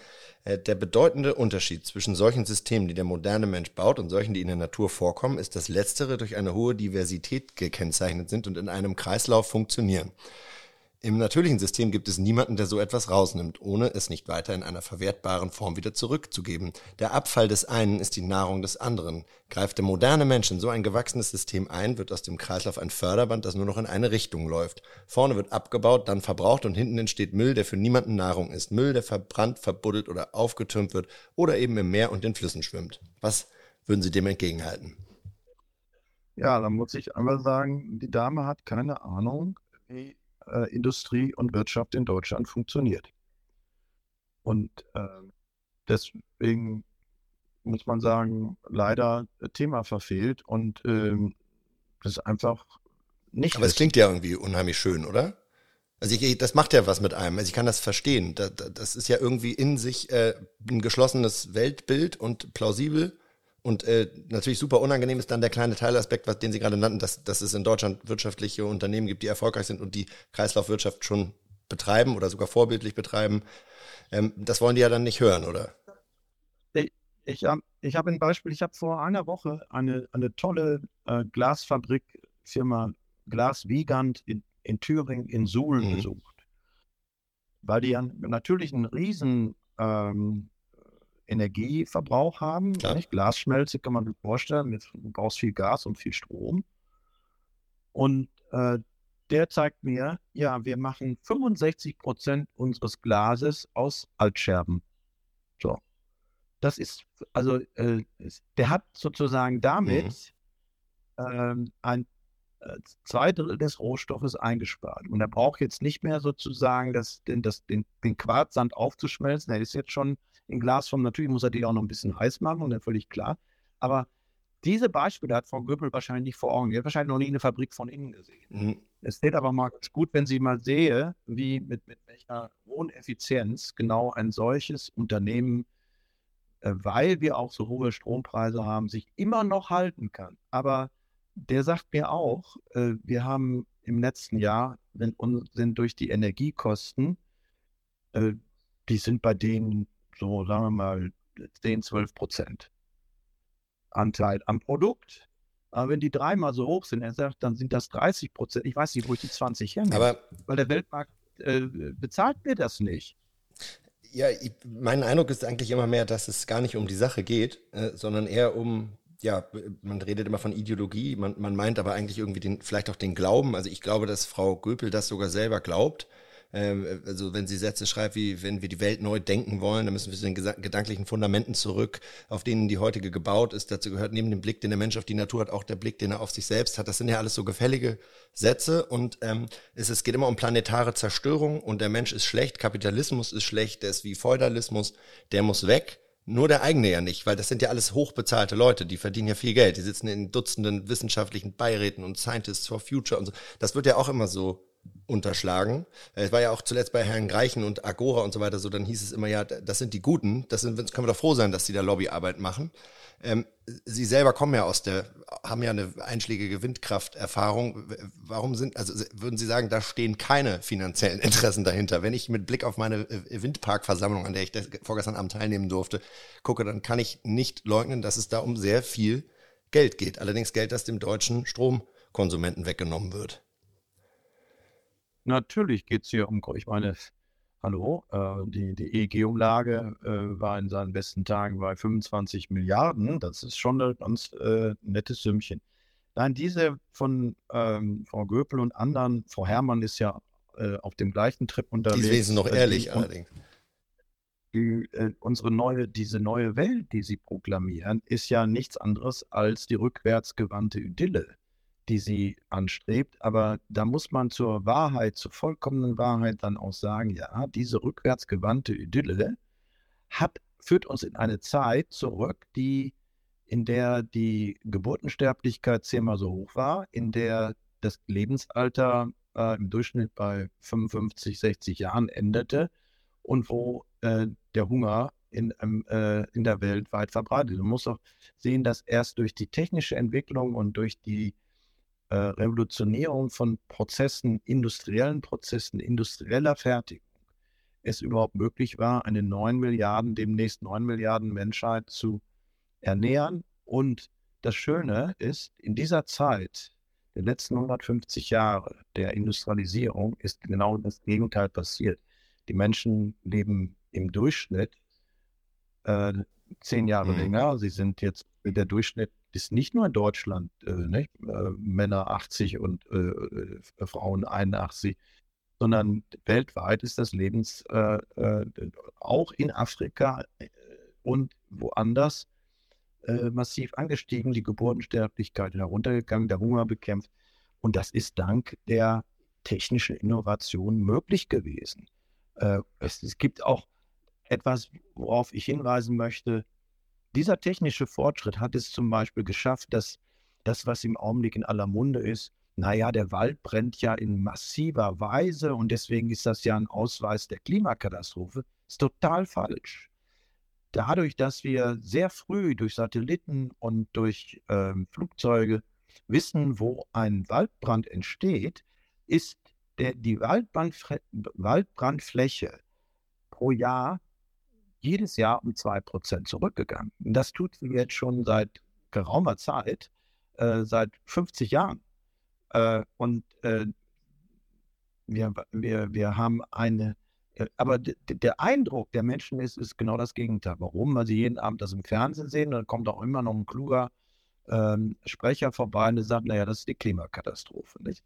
B: Äh, der bedeutende Unterschied zwischen solchen Systemen, die der moderne Mensch baut, und solchen, die in der Natur vorkommen, ist, dass letztere durch eine hohe Diversität gekennzeichnet sind und in einem Kreislauf funktionieren. Im natürlichen System gibt es niemanden, der so etwas rausnimmt, ohne es nicht weiter in einer verwertbaren Form wieder zurückzugeben. Der Abfall des einen ist die Nahrung des anderen. Greift der moderne Mensch in so ein gewachsenes System ein, wird aus dem Kreislauf ein Förderband, das nur noch in eine Richtung läuft. Vorne wird abgebaut, dann verbraucht und hinten entsteht Müll, der für niemanden Nahrung ist. Müll, der verbrannt, verbuddelt oder aufgetürmt wird oder eben im Meer und den Flüssen schwimmt. Was würden Sie dem entgegenhalten?
C: Ja, dann muss ich einfach sagen, die Dame hat keine Ahnung, wie äh, Industrie und Wirtschaft in Deutschland funktioniert. Und äh, deswegen muss man sagen, leider Thema verfehlt und ähm, das ist einfach nicht.
B: Aber es klingt ja irgendwie unheimlich schön, oder? Also ich, das macht ja was mit einem. Also ich kann das verstehen. Das, das ist ja irgendwie in sich äh, ein geschlossenes Weltbild und plausibel. Und äh, natürlich super unangenehm ist dann der kleine Teilaspekt, was, den Sie gerade nannten, dass, dass es in Deutschland wirtschaftliche Unternehmen gibt, die erfolgreich sind und die Kreislaufwirtschaft schon betreiben oder sogar vorbildlich betreiben. Ähm, das wollen die ja dann nicht hören, oder?
C: Ich, ich habe ich hab ein Beispiel. Ich habe vor einer Woche eine, eine tolle äh, Glasfabrikfirma Glas Wiegand in, in Thüringen in Suhl mhm. besucht. Weil die ja natürlich einen riesen ähm, Energieverbrauch haben. Nicht? Glasschmelze kann man sich vorstellen, du brauchst viel Gas und viel Strom. Und äh, der zeigt mir, ja, wir machen 65 Prozent unseres Glases aus Altscherben. So. Das ist, also, äh, der hat sozusagen damit mhm. ähm, ein zwei Drittel des Rohstoffes eingespart. Und er braucht jetzt nicht mehr sozusagen das, den, das, den, den Quarzsand aufzuschmelzen. Er ist jetzt schon in Glasform. Natürlich muss er die auch noch ein bisschen heiß machen, und dann völlig klar. Aber diese Beispiele hat Frau Göbel wahrscheinlich nicht vor Augen. Die hat wahrscheinlich noch nie eine Fabrik von innen gesehen. Mhm. Es steht aber mal ganz gut, wenn sie mal sehe, wie mit, mit welcher hohen Effizienz genau ein solches Unternehmen, äh, weil wir auch so hohe Strompreise haben, sich immer noch halten kann. Aber der sagt mir auch, äh, wir haben im letzten Jahr sind, sind durch die Energiekosten, äh, die sind bei denen so, sagen wir mal, 10, 12 Prozent Anteil am Produkt. Aber wenn die dreimal so hoch sind, er sagt, dann sind das 30 Prozent. Ich weiß nicht, wo ich die 20 hernehme. Aber weil der Weltmarkt äh, bezahlt mir das nicht.
B: Ja, ich, mein Eindruck ist eigentlich immer mehr, dass es gar nicht um die Sache geht, äh, sondern eher um, ja, man redet immer von Ideologie, man, man meint aber eigentlich irgendwie den, vielleicht auch den Glauben. Also ich glaube, dass Frau Göpel das sogar selber glaubt ähm, also wenn sie Sätze schreibt, wie wenn wir die Welt neu denken wollen, dann müssen wir zu den gedanklichen Fundamenten zurück, auf denen die heutige gebaut ist. Dazu gehört neben dem Blick, den der Mensch auf die Natur hat, auch der Blick, den er auf sich selbst hat. Das sind ja alles so gefällige Sätze und ähm, es, es geht immer um planetare Zerstörung und der Mensch ist schlecht, Kapitalismus ist schlecht, der ist wie Feudalismus, der muss weg. Nur der eigene ja nicht, weil das sind ja alles hochbezahlte Leute, die verdienen ja viel Geld. Die sitzen in Dutzenden wissenschaftlichen Beiräten und Scientists for Future und so. Das wird ja auch immer so unterschlagen. Äh, es war ja auch zuletzt bei Herrn Greichen und Agora und so weiter so, dann hieß es immer ja, das sind die Guten, das sind, können wir doch froh sein, dass sie da Lobbyarbeit machen. Ähm, sie selber kommen ja aus der, haben ja eine einschlägige Windkrafterfahrung. Warum sind, also würden Sie sagen, da stehen keine finanziellen Interessen dahinter? Wenn ich mit Blick auf meine äh, Windparkversammlung, an der ich vorgestern Abend teilnehmen durfte, gucke, dann kann ich nicht leugnen, dass es da um sehr viel Geld geht. Allerdings Geld, das dem deutschen Stromkonsumenten weggenommen wird.
C: Natürlich geht es hier um, ich meine, hallo, äh, die, die EEG-Umlage äh, war in seinen besten Tagen bei 25 Milliarden. Das ist schon ein ganz äh, nettes Sümmchen. Nein, diese von ähm, Frau Göpel und anderen, Frau Herrmann ist ja äh, auf dem gleichen Trip unterwegs.
B: Die lesen noch äh, ehrlich allerdings.
C: Die, äh, unsere neue, diese neue Welt, die sie proklamieren, ist ja nichts anderes als die rückwärtsgewandte Idylle die sie anstrebt. Aber da muss man zur Wahrheit, zur vollkommenen Wahrheit dann auch sagen, ja, diese rückwärtsgewandte Idylle hat, führt uns in eine Zeit zurück, die, in der die Geburtensterblichkeit zehnmal so hoch war, in der das Lebensalter äh, im Durchschnitt bei 55, 60 Jahren endete und wo äh, der Hunger in, ähm, äh, in der Welt weit verbreitet. Man muss auch sehen, dass erst durch die technische Entwicklung und durch die äh, Revolutionierung von Prozessen, industriellen Prozessen, industrieller Fertigung es überhaupt möglich war, eine 9 Milliarden, demnächst 9 Milliarden Menschheit zu ernähren. Und das Schöne ist, in dieser Zeit, der letzten 150 Jahre der Industrialisierung, ist genau das Gegenteil passiert. Die Menschen leben im Durchschnitt äh, zehn Jahre mhm. länger. Sie sind jetzt, der Durchschnitt ist nicht nur in Deutschland, äh, nicht? Äh, Männer 80 und äh, äh Frauen 81, sondern weltweit ist das Lebens, äh, äh, auch in Afrika und woanders, massiv angestiegen, die Geburtensterblichkeit heruntergegangen, der Hunger bekämpft. Und das ist dank der technischen Innovation möglich gewesen. Es, es gibt auch etwas, worauf ich hinweisen möchte. Dieser technische Fortschritt hat es zum Beispiel geschafft, dass das, was im Augenblick in aller Munde ist, naja, der Wald brennt ja in massiver Weise und deswegen ist das ja ein Ausweis der Klimakatastrophe, ist total falsch. Dadurch, dass wir sehr früh durch Satelliten und durch äh, Flugzeuge wissen, wo ein Waldbrand entsteht, ist der, die Waldbrandfläche pro Jahr jedes Jahr um 2% zurückgegangen. Und das tut sie jetzt schon seit geraumer Zeit, äh, seit 50 Jahren. Äh, und äh, wir, wir, wir haben eine, äh, aber der Eindruck der Menschen ist, ist genau das Gegenteil. Warum? Weil sie jeden Abend das im Fernsehen sehen, dann kommt auch immer noch ein kluger ähm, Sprecher vorbei und sagt, naja, das ist die Klimakatastrophe. Nicht?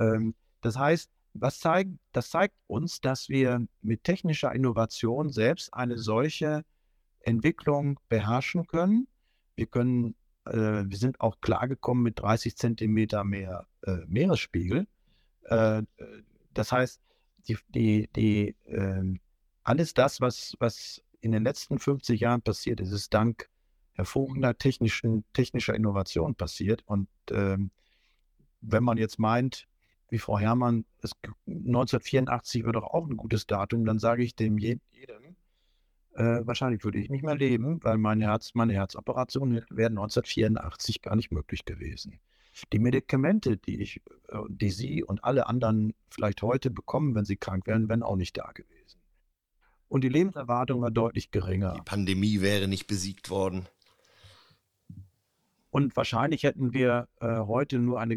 C: Ähm, das heißt, was zeigt, das zeigt uns, dass wir mit technischer Innovation selbst eine solche Entwicklung beherrschen können. Wir können äh, wir sind auch klargekommen mit 30 Zentimeter mehr äh, Meeresspiegel. Äh, das heißt, die, die, die, ähm, alles das, was, was in den letzten 50 Jahren passiert ist, ist dank hervorragender technischen, technischer Innovation passiert. Und ähm, wenn man jetzt meint, wie Frau Herrmann, es, 1984 wird doch auch ein gutes Datum, dann sage ich dem jedem, äh, wahrscheinlich würde ich nicht mehr leben, weil mein Herz, meine Herzoperation wäre 1984 gar nicht möglich gewesen. Die Medikamente, die ich, äh, die Sie und alle anderen vielleicht heute bekommen, wenn sie krank wären, wären auch nicht da gewesen. Und die Lebenserwartung war deutlich geringer.
B: Die Pandemie wäre nicht besiegt worden.
C: Und wahrscheinlich hätten wir äh, heute nur eine,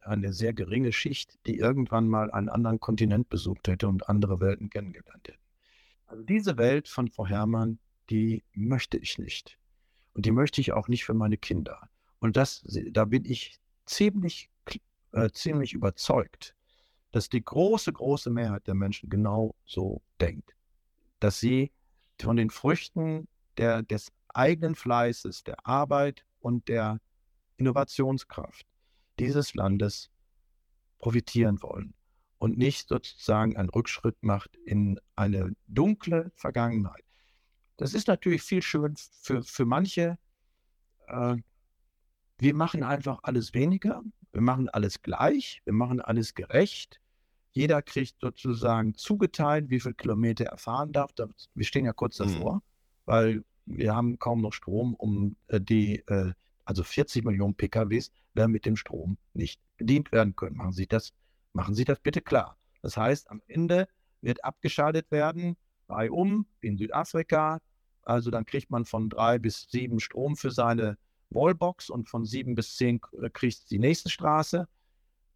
C: eine sehr geringe Schicht, die irgendwann mal einen anderen Kontinent besucht hätte und andere Welten kennengelernt hätte. Also diese Welt von Frau Herrmann, die möchte ich nicht. Und die möchte ich auch nicht für meine Kinder. Und das, da bin ich ziemlich, äh, ziemlich überzeugt, dass die große, große Mehrheit der Menschen genau so denkt. Dass sie von den Früchten der, des eigenen Fleißes, der Arbeit und der Innovationskraft dieses Landes profitieren wollen und nicht sozusagen einen Rückschritt macht in eine dunkle Vergangenheit. Das ist natürlich viel schön für, für manche. Äh, wir machen einfach alles weniger, wir machen alles gleich, wir machen alles gerecht. Jeder kriegt sozusagen zugeteilt, wie viele Kilometer er fahren darf. Wir stehen ja kurz mhm. davor, mhm. weil wir haben kaum noch Strom, um äh, die, äh, also 40 Millionen PKWs werden mit dem Strom nicht bedient werden können. Machen Sie das Machen Sie das bitte klar. Das heißt, am Ende wird abgeschaltet werden bei um in Südafrika. Also dann kriegt man von drei bis sieben Strom für seine Wallbox und von sieben bis zehn äh, kriegt die nächste Straße.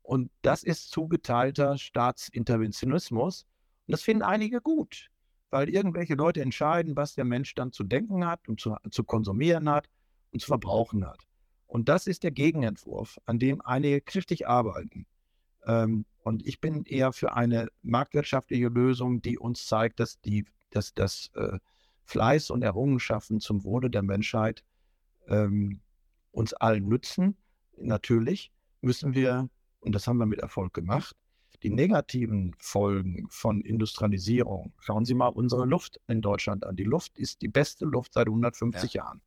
C: Und das ist zugeteilter Staatsinterventionismus. Und das finden einige gut, weil irgendwelche Leute entscheiden, was der Mensch dann zu denken hat und zu, zu konsumieren hat und zu verbrauchen hat. Und das ist der Gegenentwurf, an dem einige kräftig arbeiten. Ähm, und ich bin eher für eine marktwirtschaftliche Lösung, die uns zeigt, dass die, dass das äh, Fleiß und Errungenschaften zum Wohle der Menschheit ähm, uns allen nützen. Natürlich müssen wir, und das haben wir mit Erfolg gemacht, die negativen Folgen von Industrialisierung. Schauen Sie mal unsere Luft in Deutschland an. Die Luft ist die beste Luft seit 150 ja. Jahren.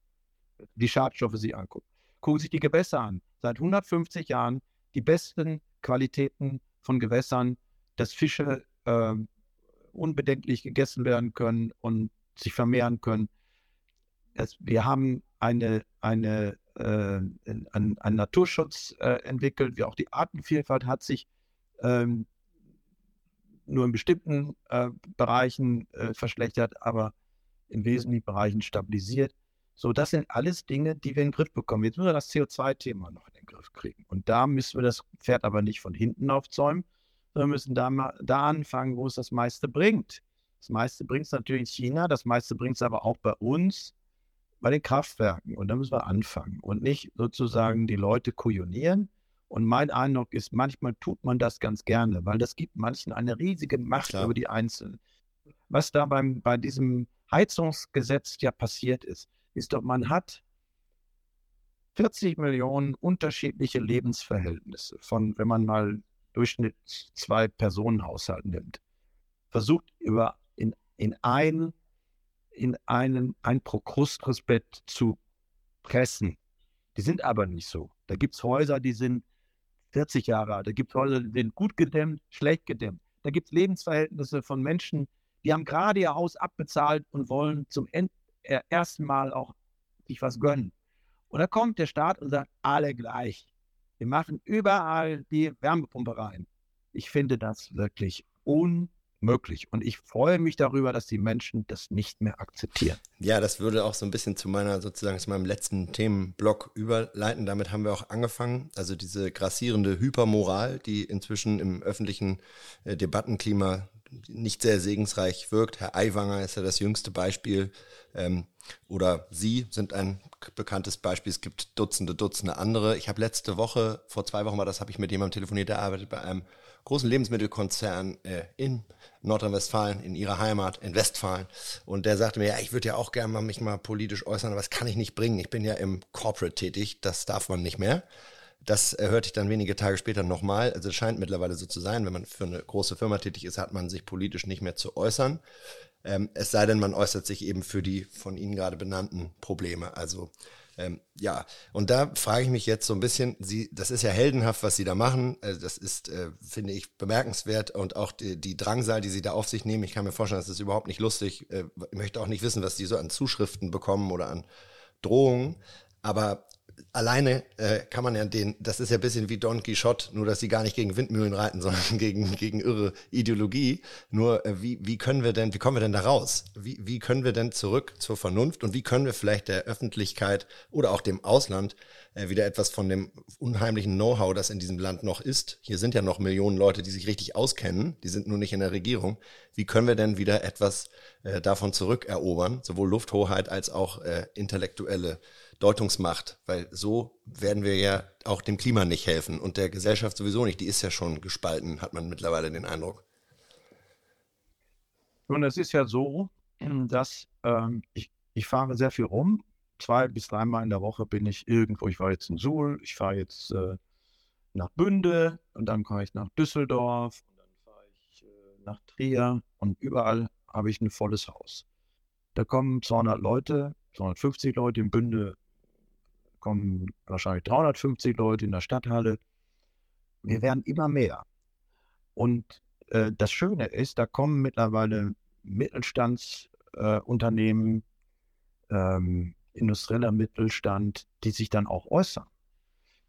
C: Die Schadstoffe Sie angucken. Gucken Sie sich die Gewässer an. Seit 150 Jahren die besten Qualitäten von Gewässern, dass Fische äh, unbedenklich gegessen werden können und sich vermehren können. Es, wir haben eine, eine, äh, einen, einen Naturschutz äh, entwickelt, wie auch die Artenvielfalt hat sich ähm, nur in bestimmten äh, Bereichen äh, verschlechtert, aber in wesentlichen Bereichen stabilisiert. So, das sind alles Dinge, die wir in den Griff bekommen. Jetzt müssen wir das CO2-Thema noch in den Griff kriegen. Und da müssen wir das Pferd aber nicht von hinten aufzäumen, sondern müssen da, mal, da anfangen, wo es das meiste bringt. Das meiste bringt es natürlich in China, das meiste bringt es aber auch bei uns, bei den Kraftwerken. Und da müssen wir anfangen und nicht sozusagen die Leute kujonieren. Und mein Eindruck ist, manchmal tut man das ganz gerne, weil das gibt manchen eine riesige Macht Klar. über die Einzelnen. Was da beim, bei diesem Heizungsgesetz ja passiert ist, ist doch, man hat 40 Millionen unterschiedliche Lebensverhältnisse von, wenn man mal Durchschnitt zwei Personenhaushalt nimmt, versucht über in, in ein in einen ein prokrustres Bett zu pressen. Die sind aber nicht so. Da gibt es Häuser, die sind 40 Jahre alt. Da gibt es Häuser, die sind gut gedämmt, schlecht gedämmt. Da gibt es Lebensverhältnisse von Menschen, die haben gerade ihr Haus abbezahlt und wollen zum End äh, ersten Mal auch sich was gönnen. Und da kommt der Staat und sagt, alle gleich. Wir machen überall die Wärmepumpe rein. Ich finde das wirklich unmöglich. Und ich freue mich darüber, dass die Menschen das nicht mehr akzeptieren.
B: Ja, das würde auch so ein bisschen zu meiner, sozusagen zu meinem letzten Themenblock überleiten. Damit haben wir auch angefangen. Also diese grassierende Hypermoral, die inzwischen im öffentlichen äh, Debattenklima nicht sehr segensreich wirkt. Herr Aiwanger ist ja das jüngste Beispiel. Ähm, oder Sie sind ein bekanntes Beispiel. Es gibt Dutzende, Dutzende andere. Ich habe letzte Woche, vor zwei Wochen war das, habe ich mit jemandem telefoniert, der arbeitet bei einem großen Lebensmittelkonzern äh, in Nordrhein-Westfalen, in ihrer Heimat, in Westfalen. Und der sagte mir, ja, ich würde ja auch gerne mal mich mal politisch äußern, aber das kann ich nicht bringen. Ich bin ja im Corporate tätig, das darf man nicht mehr. Das hörte ich dann wenige Tage später nochmal. Also es scheint mittlerweile so zu sein, wenn man für eine große Firma tätig ist, hat man sich politisch nicht mehr zu äußern. Ähm, es sei denn, man äußert sich eben für die von Ihnen gerade benannten Probleme. Also ähm, ja, und da frage ich mich jetzt so ein bisschen, Sie, das ist ja heldenhaft, was Sie da machen. Äh, das ist, äh, finde ich, bemerkenswert und auch die, die, Drangsal, die Sie da auf sich nehmen. Ich kann mir vorstellen, das ist überhaupt nicht lustig. Äh, ich möchte auch nicht wissen, was Sie so an Zuschriften bekommen oder an Drohungen. Aber alleine äh, kann man ja den, das ist ja ein bisschen wie Don Quixote, nur dass sie gar nicht gegen Windmühlen reiten, sondern [LAUGHS] gegen, gegen irre Ideologie. Nur äh, wie, wie können wir denn, wie kommen wir denn da raus? Wie, wie können wir denn zurück zur Vernunft und wie können wir vielleicht der Öffentlichkeit oder auch dem Ausland äh, wieder etwas von dem unheimlichen Know-how, das in diesem Land noch ist, hier sind ja noch Millionen Leute, die sich richtig auskennen, die sind nur nicht in der Regierung, wie können wir denn wieder etwas äh, davon zurückerobern, sowohl Lufthoheit als auch äh, intellektuelle Deutungsmacht, weil so werden wir ja auch dem Klima nicht helfen und der Gesellschaft sowieso nicht. Die ist ja schon gespalten, hat man mittlerweile den Eindruck.
C: Nun, es ist ja so, dass ähm, ich, ich fahre sehr viel rum. Zwei bis dreimal in der Woche bin ich irgendwo. Ich war jetzt in Suhl, ich fahre jetzt äh, nach Bünde und dann komme ich nach Düsseldorf und dann fahre ich äh, nach Trier und überall habe ich ein volles Haus. Da kommen 200 Leute, 250 Leute in Bünde kommen wahrscheinlich 350 Leute in der Stadthalle. Wir werden immer mehr. Und äh, das Schöne ist, da kommen mittlerweile Mittelstandsunternehmen, äh, ähm, industrieller Mittelstand, die sich dann auch äußern.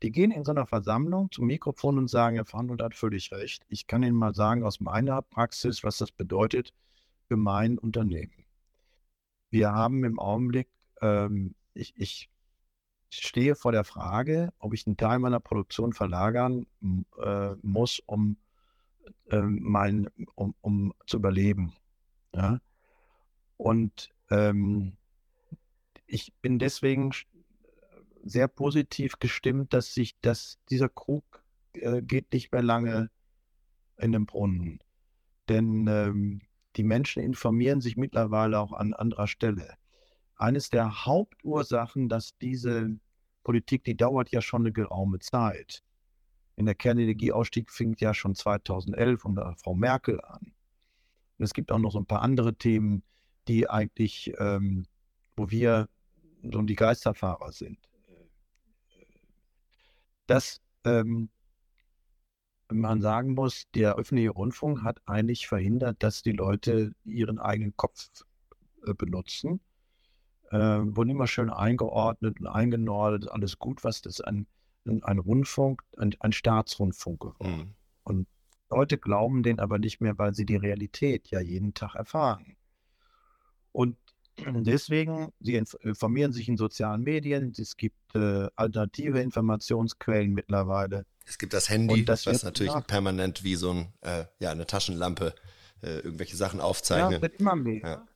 C: Die gehen in so einer Versammlung zum Mikrofon und sagen, Herr Verhandelt hat völlig recht. Ich kann Ihnen mal sagen aus meiner Praxis, was das bedeutet für mein Unternehmen. Wir haben im Augenblick, ähm, ich, ich stehe vor der Frage, ob ich einen Teil meiner Produktion verlagern äh, muss, um, äh, mein, um, um zu überleben. Ja? Und ähm, ich bin deswegen sehr positiv gestimmt, dass sich dass dieser Krug äh, geht nicht mehr lange in den Brunnen. Denn ähm, die Menschen informieren sich mittlerweile auch an anderer Stelle. Eines der Hauptursachen, dass diese Politik, die dauert ja schon eine geraume Zeit. In der Kernenergieausstieg fing ja schon 2011 unter Frau Merkel an. Und es gibt auch noch so ein paar andere Themen, die eigentlich, ähm, wo wir so die Geisterfahrer sind. Dass ähm, man sagen muss, der öffentliche Rundfunk hat eigentlich verhindert, dass die Leute ihren eigenen Kopf äh, benutzen äh, wurden immer schön eingeordnet und eingenordet, alles gut, was das ein, ein Rundfunk, ein, ein Staatsrundfunk geworden. Mhm. Und Leute glauben den aber nicht mehr, weil sie die Realität ja jeden Tag erfahren. Und [CLEARS THROAT] deswegen, sie informieren sich in sozialen Medien, es gibt äh, alternative Informationsquellen mittlerweile.
B: Es gibt das Handy, das was natürlich nach. permanent wie so ein, äh, ja, eine Taschenlampe äh, irgendwelche Sachen aufzeichnet. Ja,
C: wird immer mehr. Ja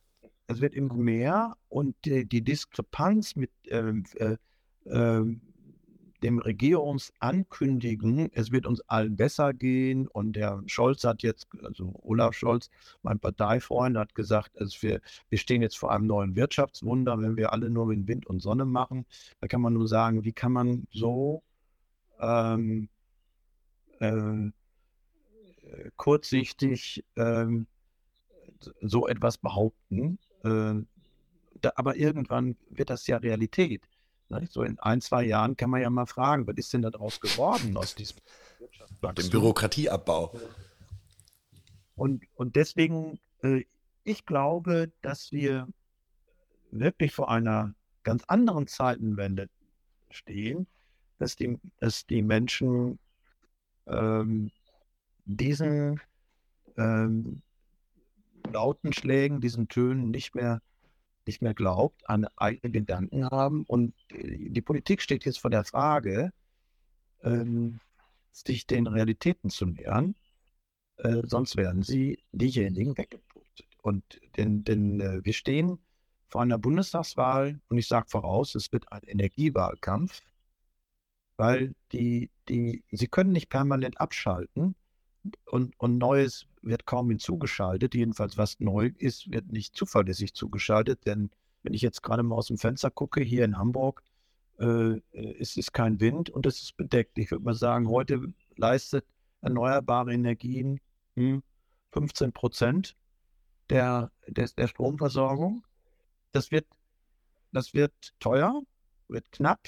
C: es wird immer mehr und die, die Diskrepanz mit, äh, äh, dem Regierungsankündigen, es wird uns allen besser gehen und der Scholz hat jetzt, also Olaf Scholz, mein Parteifreund, hat gesagt, also wir, wir stehen jetzt vor einem neuen Wirtschaftswunder, wenn wir alle nur mit Wind und Sonne machen. Da kann man nur sagen, wie kann man so ähm, äh, kurzsichtig ähm, so etwas behaupten. Äh, da, aber irgendwann wird das ja Realität. Ne? So in ein, zwei Jahren kann man ja mal fragen, was ist denn daraus geworden aus diesem
B: Dem Bürokratieabbau.
C: Und, und deswegen, äh, ich glaube, dass wir wirklich vor einer ganz anderen Zeitenwende stehen, dass die, dass die Menschen ähm, diesen ähm, lauten Schlägen, diesen Tönen nicht mehr nicht mehr glaubt, an eigene Gedanken haben. Und äh, die Politik steht jetzt vor der Frage, ähm, sich den Realitäten zu nähern. Äh, sonst werden sie diejenigen weggepustet. Und denn, denn äh, wir stehen vor einer Bundestagswahl und ich sage voraus, es wird ein Energiewahlkampf, weil die, die, sie können nicht permanent abschalten und, und Neues wird kaum hinzugeschaltet. Jedenfalls, was neu ist, wird nicht zuverlässig zugeschaltet. Denn wenn ich jetzt gerade mal aus dem Fenster gucke, hier in Hamburg, äh, es ist kein Wind und es ist bedeckt. Ich würde mal sagen, heute leistet erneuerbare Energien hm, 15 Prozent der, der, der Stromversorgung. Das wird, das wird teuer, wird knapp,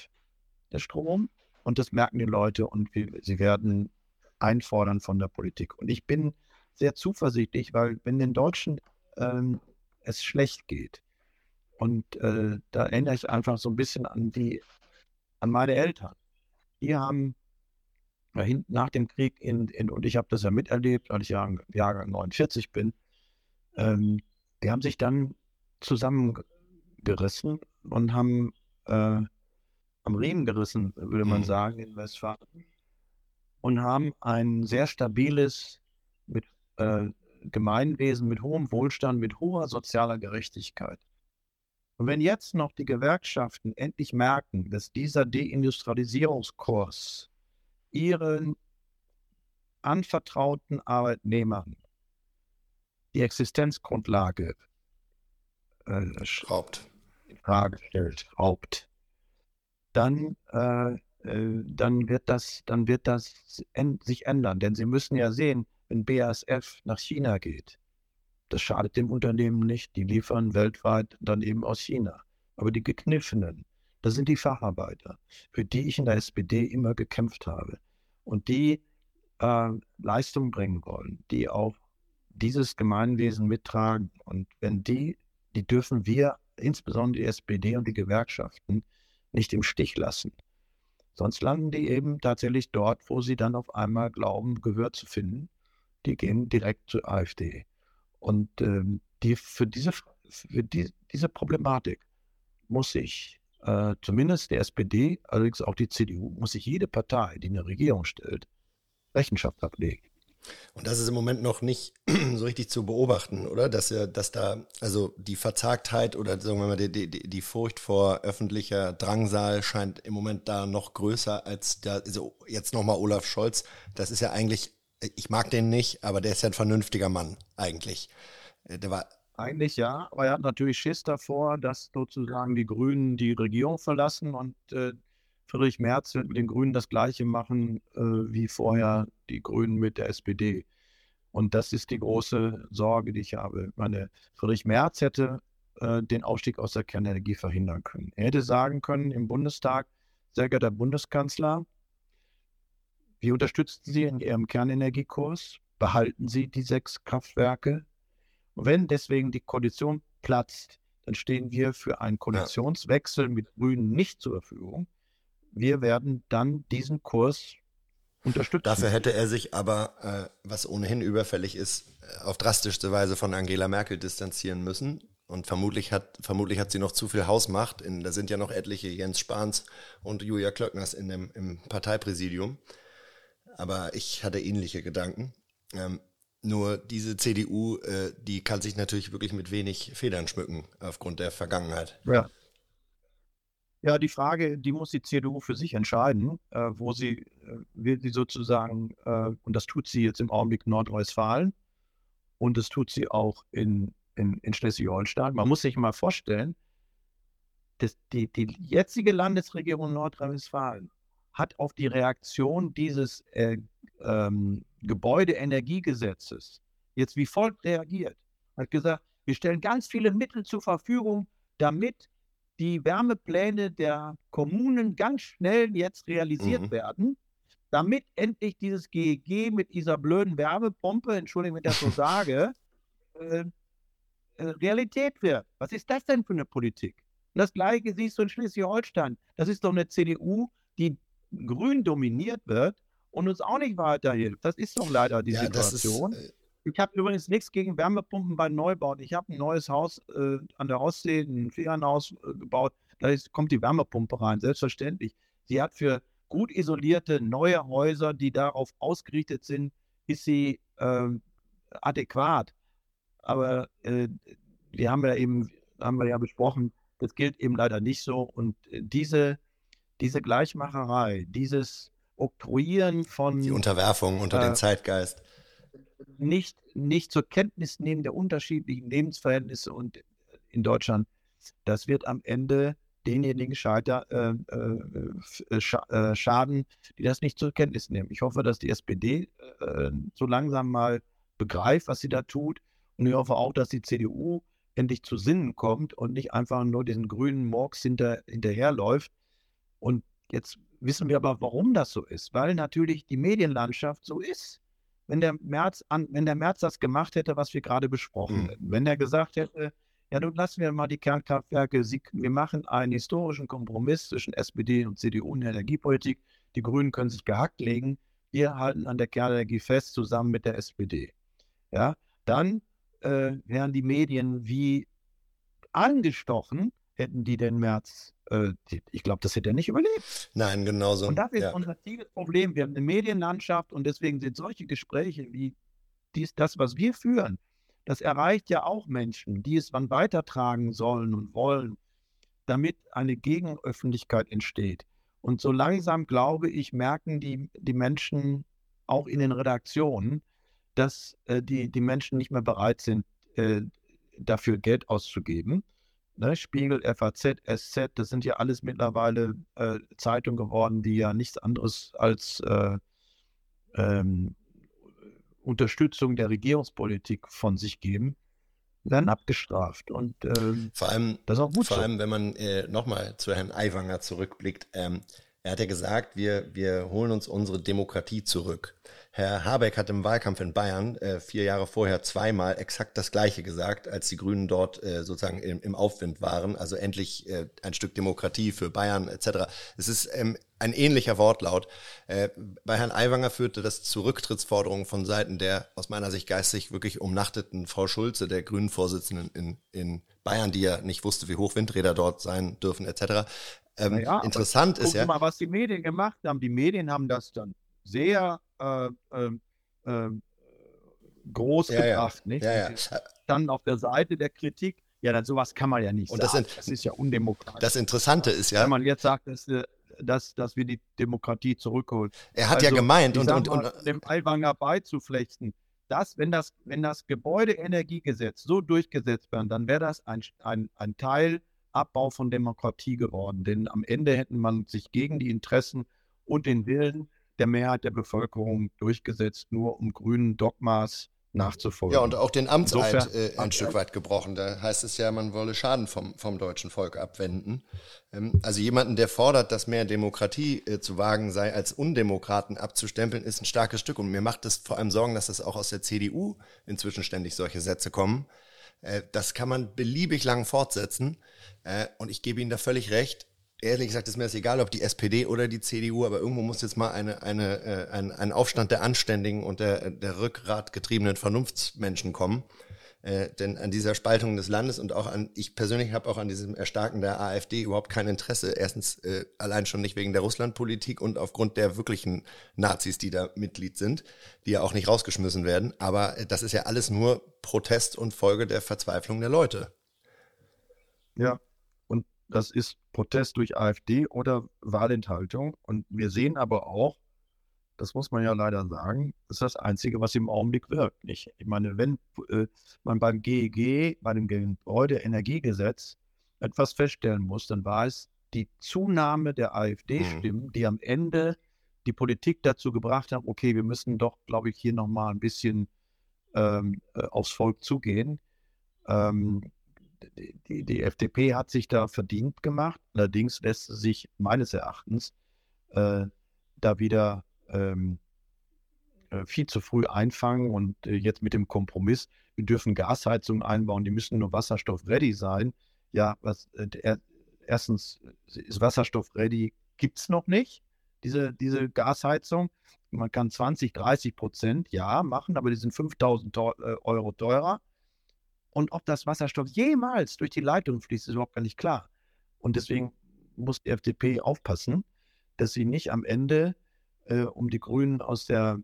C: der Strom. Und das merken die Leute und sie werden einfordern von der Politik. Und ich bin sehr zuversichtlich, weil wenn den Deutschen ähm, es schlecht geht, und äh, da erinnere ich einfach so ein bisschen an die, an meine Eltern. Die haben nach dem Krieg in, in und ich habe das ja miterlebt, weil ich ja Jahrgang 49 bin, ähm, die haben sich dann zusammengerissen und haben äh, am Riemen gerissen, würde man mhm. sagen, in Westfalen und haben ein sehr stabiles äh, Gemeinwesen mit hohem Wohlstand, mit hoher sozialer Gerechtigkeit. Und wenn jetzt noch die Gewerkschaften endlich merken, dass dieser Deindustrialisierungskurs ihren anvertrauten Arbeitnehmern die Existenzgrundlage
B: äh, schraubt,
C: in Frage stellt, schraubt, dann äh, äh, dann wird das, dann wird das sich ändern. Denn Sie müssen ja sehen, wenn BASF nach China geht, das schadet dem Unternehmen nicht. Die liefern weltweit dann eben aus China. Aber die Gekniffenen, das sind die Facharbeiter, für die ich in der SPD immer gekämpft habe und die äh, Leistung bringen wollen, die auch dieses Gemeinwesen mittragen. Und wenn die, die dürfen wir, insbesondere die SPD und die Gewerkschaften, nicht im Stich lassen. Sonst landen die eben tatsächlich dort, wo sie dann auf einmal glauben, Gehör zu finden. Die gehen direkt zur AfD. Und ähm, die, für, diese, für die, diese Problematik muss sich äh, zumindest der SPD, allerdings auch die CDU, muss sich jede Partei, die eine Regierung stellt, Rechenschaft ablegen.
B: Und das ist im Moment noch nicht [CLEARS THROAT] so richtig zu beobachten, oder? Dass, dass da, also die Verzagtheit oder sagen wir mal, die, die, die Furcht vor öffentlicher Drangsal scheint im Moment da noch größer als da, also jetzt nochmal Olaf Scholz. Das ist ja eigentlich, ich mag den nicht, aber der ist ja ein vernünftiger Mann, eigentlich.
C: Äh, der war. Eigentlich ja, aber er hat natürlich Schiss davor, dass sozusagen die Grünen die Regierung verlassen und äh, Friedrich Merz wird mit den Grünen das Gleiche machen äh, wie vorher die Grünen mit der SPD. Und das ist die große Sorge, die ich habe. Ich meine, Friedrich Merz hätte äh, den Ausstieg aus der Kernenergie verhindern können. Er hätte sagen können im Bundestag, sehr geehrter Bundeskanzler, wir unterstützen Sie in Ihrem Kernenergiekurs, behalten Sie die sechs Kraftwerke. Und wenn deswegen die Koalition platzt, dann stehen wir für einen Koalitionswechsel mit Grünen nicht zur Verfügung wir werden dann diesen Kurs unterstützen.
B: Dafür hätte er sich aber, äh, was ohnehin überfällig ist, äh, auf drastischste Weise von Angela Merkel distanzieren müssen. Und vermutlich hat, vermutlich hat sie noch zu viel Hausmacht. In, da sind ja noch etliche Jens Spahns und Julia Klöckners in dem, im Parteipräsidium. Aber ich hatte ähnliche Gedanken. Ähm, nur diese CDU, äh, die kann sich natürlich wirklich mit wenig Federn schmücken aufgrund der Vergangenheit.
C: Ja. Ja, die Frage, die muss die CDU für sich entscheiden, äh, wo sie, äh, will sie sozusagen, äh, und das tut sie jetzt im Augenblick Nordrhein-Westfalen und das tut sie auch in, in, in Schleswig-Holstein. Man muss sich mal vorstellen, dass die, die jetzige Landesregierung Nordrhein-Westfalen hat auf die Reaktion dieses äh, ähm, Gebäudeenergiegesetzes jetzt wie folgt reagiert. Hat gesagt, wir stellen ganz viele Mittel zur Verfügung, damit die Wärmepläne der Kommunen ganz schnell jetzt realisiert mhm. werden, damit endlich dieses GEG mit dieser blöden Wärmepumpe, Entschuldigung, wenn ich das so sage, [LAUGHS] äh, äh, Realität wird. Was ist das denn für eine Politik? Und das Gleiche siehst du in Schleswig-Holstein. Das ist doch eine CDU, die grün dominiert wird und uns auch nicht weiterhilft. Das ist doch leider die ja, Situation. Ist, äh ich habe übrigens nichts gegen Wärmepumpen bei Neubauten. Ich habe ein neues Haus äh, an der Ostsee, ein Ferienhaus äh, gebaut. Da ist, kommt die Wärmepumpe rein, selbstverständlich. Sie hat für gut isolierte neue Häuser, die darauf ausgerichtet sind, ist sie äh, adäquat. Aber äh, wir haben ja eben, haben wir ja besprochen, das gilt eben leider nicht so. Und äh, diese, diese Gleichmacherei, dieses Oktroyieren von.
B: Die Unterwerfung unter den äh, Zeitgeist
C: nicht, nicht zur Kenntnis nehmen der unterschiedlichen Lebensverhältnisse und in Deutschland, das wird am Ende denjenigen scheiter, äh, äh, äh, schaden, die das nicht zur Kenntnis nehmen. Ich hoffe, dass die SPD äh, so langsam mal begreift, was sie da tut. Und ich hoffe auch, dass die CDU endlich zu Sinnen kommt und nicht einfach nur diesen grünen Murks hinter, hinterherläuft. Und jetzt wissen wir aber, warum das so ist. Weil natürlich die Medienlandschaft so ist wenn der März an, wenn der März das gemacht hätte, was wir gerade besprochen mhm. hätten. Wenn er gesagt hätte, ja, nun lassen wir mal die Kernkraftwerke, wir machen einen historischen Kompromiss zwischen SPD und CDU in der Energiepolitik. Die Grünen können sich gehackt legen. Wir halten an der Kernenergie fest, zusammen mit der SPD. Ja, dann äh, wären die Medien wie angestochen, hätten die den März äh, ich glaube, das hätte er nicht überlebt.
B: Nein, genau so.
C: Und das ist ja. unser Problem. Wir haben eine Medienlandschaft und deswegen sind solche Gespräche wie dies, das, was wir führen, das erreicht ja auch Menschen, die es wann weitertragen sollen und wollen, damit eine Gegenöffentlichkeit entsteht. Und so langsam, glaube ich, merken die, die Menschen auch in den Redaktionen, dass äh, die, die Menschen nicht mehr bereit sind, äh, dafür Geld auszugeben ne, Spiegel, FAZ, SZ, das sind ja alles mittlerweile äh, Zeitungen geworden, die ja nichts anderes als äh, ähm, Unterstützung der Regierungspolitik von sich geben, werden abgestraft. Und ähm,
B: vor allem, das ist auch gut. Vor so. allem, wenn man äh, nochmal zu Herrn Aiwanger zurückblickt, ähm, er hat ja gesagt, wir, wir holen uns unsere Demokratie zurück. Herr Habeck hat im Wahlkampf in Bayern äh, vier Jahre vorher zweimal exakt das Gleiche gesagt, als die Grünen dort äh, sozusagen im, im, Aufwind waren. Also endlich äh, ein Stück Demokratie für Bayern etc. Es ist ähm, ein ähnlicher Wortlaut. Äh, bei Herrn Aiwanger führte das zu Rücktrittsforderungen von Seiten der aus meiner Sicht geistig wirklich umnachteten Frau Schulze, der Grünen-Vorsitzenden in, in Bayern, die ja nicht wusste, wie hoch Windräder dort sein dürfen etc. Ähm, ja, interessant ist ja.
C: mal, was die Medien gemacht haben. Die Medien haben das dann sehr äh, äh, groß ja, gebracht.
B: Ja. Nicht? Ja.
C: Dann auf der Seite der Kritik. Ja, dann sowas kann man ja nicht
B: und
C: sagen.
B: Das,
C: das, ist ja undemokratisch.
B: Das Interessante ist ja.
C: Wenn man jetzt sagt, dass, dass, dass wir die Demokratie zurückholen.
B: Er hat also, ja gemeint und, und,
C: und, und dem Aiwanger beizuflechten, dass, wenn das, wenn das Gebäudeenergiegesetz so durchgesetzt wird, dann wäre das ein, ein, ein Teil Abbau von Demokratie geworden. Denn am Ende hätten man sich gegen die Interessen und den Willen der Mehrheit der Bevölkerung durchgesetzt, nur um grünen Dogmas nachzufolgen.
B: Ja, und auch den Amtseid Insofern, äh, ein Stück weit gebrochen. Da heißt es ja, man wolle Schaden vom, vom deutschen Volk abwenden. Ähm, also jemanden, der fordert, dass mehr Demokratie äh, zu wagen sei, als Undemokraten abzustempeln, ist ein starkes Stück. Und mir macht es vor allem Sorgen, dass das auch aus der CDU inzwischen ständig solche Sätze kommen. Äh, das kann man beliebig lang fortsetzen. Äh, und ich gebe Ihnen da völlig recht. Ehrlich gesagt ist mir das egal, ob die SPD oder die CDU, aber irgendwo muss jetzt mal eine, eine, äh, ein, ein Aufstand der anständigen und der, der rückgratgetriebenen Vernunftsmenschen kommen. Äh, denn an dieser Spaltung des Landes und auch an, ich persönlich habe auch an diesem Erstarken der AfD überhaupt kein Interesse. Erstens äh, allein schon nicht wegen der Russlandpolitik und aufgrund der wirklichen Nazis, die da Mitglied sind, die ja auch nicht rausgeschmissen werden. Aber äh, das ist ja alles nur Protest und Folge der Verzweiflung der Leute.
C: Ja, das ist Protest durch AfD oder Wahlenthaltung. Und wir sehen aber auch, das muss man ja leider sagen, das ist das Einzige, was im Augenblick wirkt. Nicht? Ich meine, wenn äh, man beim GEG, bei dem Gebäudeenergiegesetz, etwas feststellen muss, dann war es die Zunahme der AfD-Stimmen, mhm. die am Ende die Politik dazu gebracht haben, okay, wir müssen doch, glaube ich, hier nochmal ein bisschen ähm, äh, aufs Volk zugehen. Ähm, die, die, FDP hat sich da verdient gemacht. Allerdings lässt sie sich meines Erachtens äh, da wieder ähm, äh, viel zu früh einfangen und äh, jetzt mit dem Kompromiss, wir dürfen Gasheizungen einbauen, die müssen nur wasserstoff-ready sein. Ja, was, äh, erstens ist Wasserstoff-ready, gibt es noch nicht, diese, diese Gasheizung. Man kann 20, 30 Prozent, ja, machen, aber die sind 5000 Euro teurer. Und ob das Wasserstoff jemals durch die Leitung fließt, ist überhaupt gar nicht klar. Und deswegen muss die FDP aufpassen, dass sie nicht am Ende, äh, um die Grünen aus der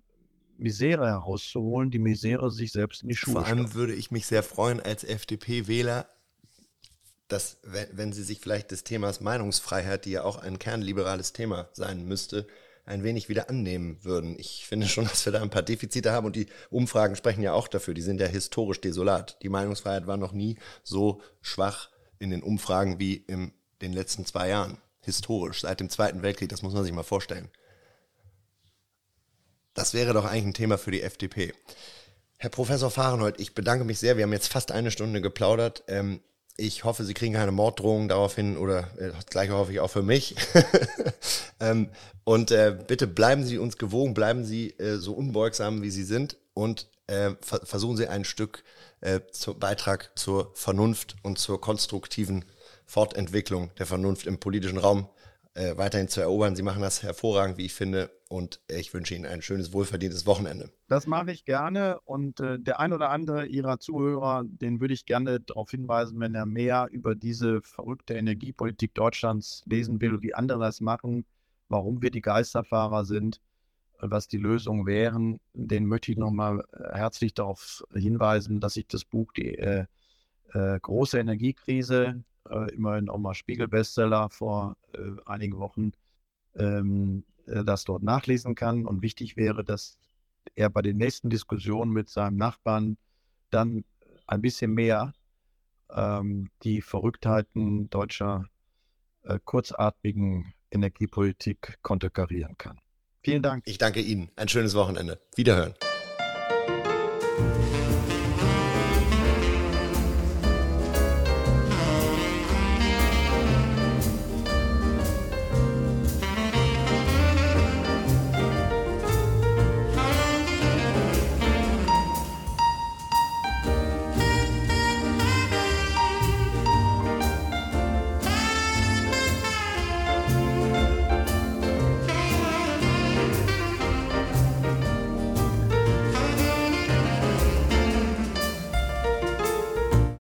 C: Misere herauszuholen, die Misere sich selbst in die Schuhe
B: Vor allem stellen. würde ich mich sehr freuen als FDP-Wähler, dass, wenn, wenn sie sich vielleicht des Themas Meinungsfreiheit, die ja auch ein kernliberales Thema sein müsste, ein wenig wieder annehmen würden. Ich finde schon, [LAUGHS] dass wir da ein paar Defizite haben und die Umfragen sprechen ja auch dafür. Die sind ja historisch desolat. Die Meinungsfreiheit war noch nie so schwach in den Umfragen wie in den letzten zwei Jahren. Historisch, seit dem Zweiten Weltkrieg, das muss man sich mal vorstellen. Das wäre doch eigentlich ein Thema für die FDP. Herr Professor Fahrenhold, ich bedanke mich sehr. Wir haben jetzt fast eine Stunde geplaudert. Ähm, ich hoffe, Sie kriegen keine Morddrohungen daraufhin oder äh, das gleiche hoffe ich auch für mich. [LAUGHS] ähm, und äh, bitte bleiben Sie uns gewogen, bleiben Sie äh, so unbeugsam, wie Sie sind und äh, ver versuchen Sie ein Stück äh, zu, Beitrag zur Vernunft und zur konstruktiven Fortentwicklung der Vernunft im politischen Raum äh, weiterhin zu erobern. Sie machen das hervorragend, wie ich finde. Und ich wünsche Ihnen ein schönes, wohlverdientes Wochenende.
C: Das mache ich gerne. Und äh, der ein oder andere Ihrer Zuhörer, den würde ich gerne darauf hinweisen, wenn er mehr über diese verrückte Energiepolitik Deutschlands lesen will, wie andere das machen, warum wir die Geisterfahrer sind, was die Lösungen wären, den möchte ich nochmal äh, herzlich darauf hinweisen, dass ich das Buch Die äh, äh, große Energiekrise äh, immerhin auch mal Spiegel-Bestseller vor äh, einigen Wochen, ähm, äh, das dort nachlesen kann. Und wichtig wäre, dass er bei den nächsten Diskussionen mit seinem Nachbarn dann ein bisschen mehr ähm, die Verrücktheiten deutscher äh, kurzatmigen Energiepolitik konterkarieren kann. Vielen Dank.
B: Ich danke Ihnen. Ein schönes Wochenende. Wiederhören.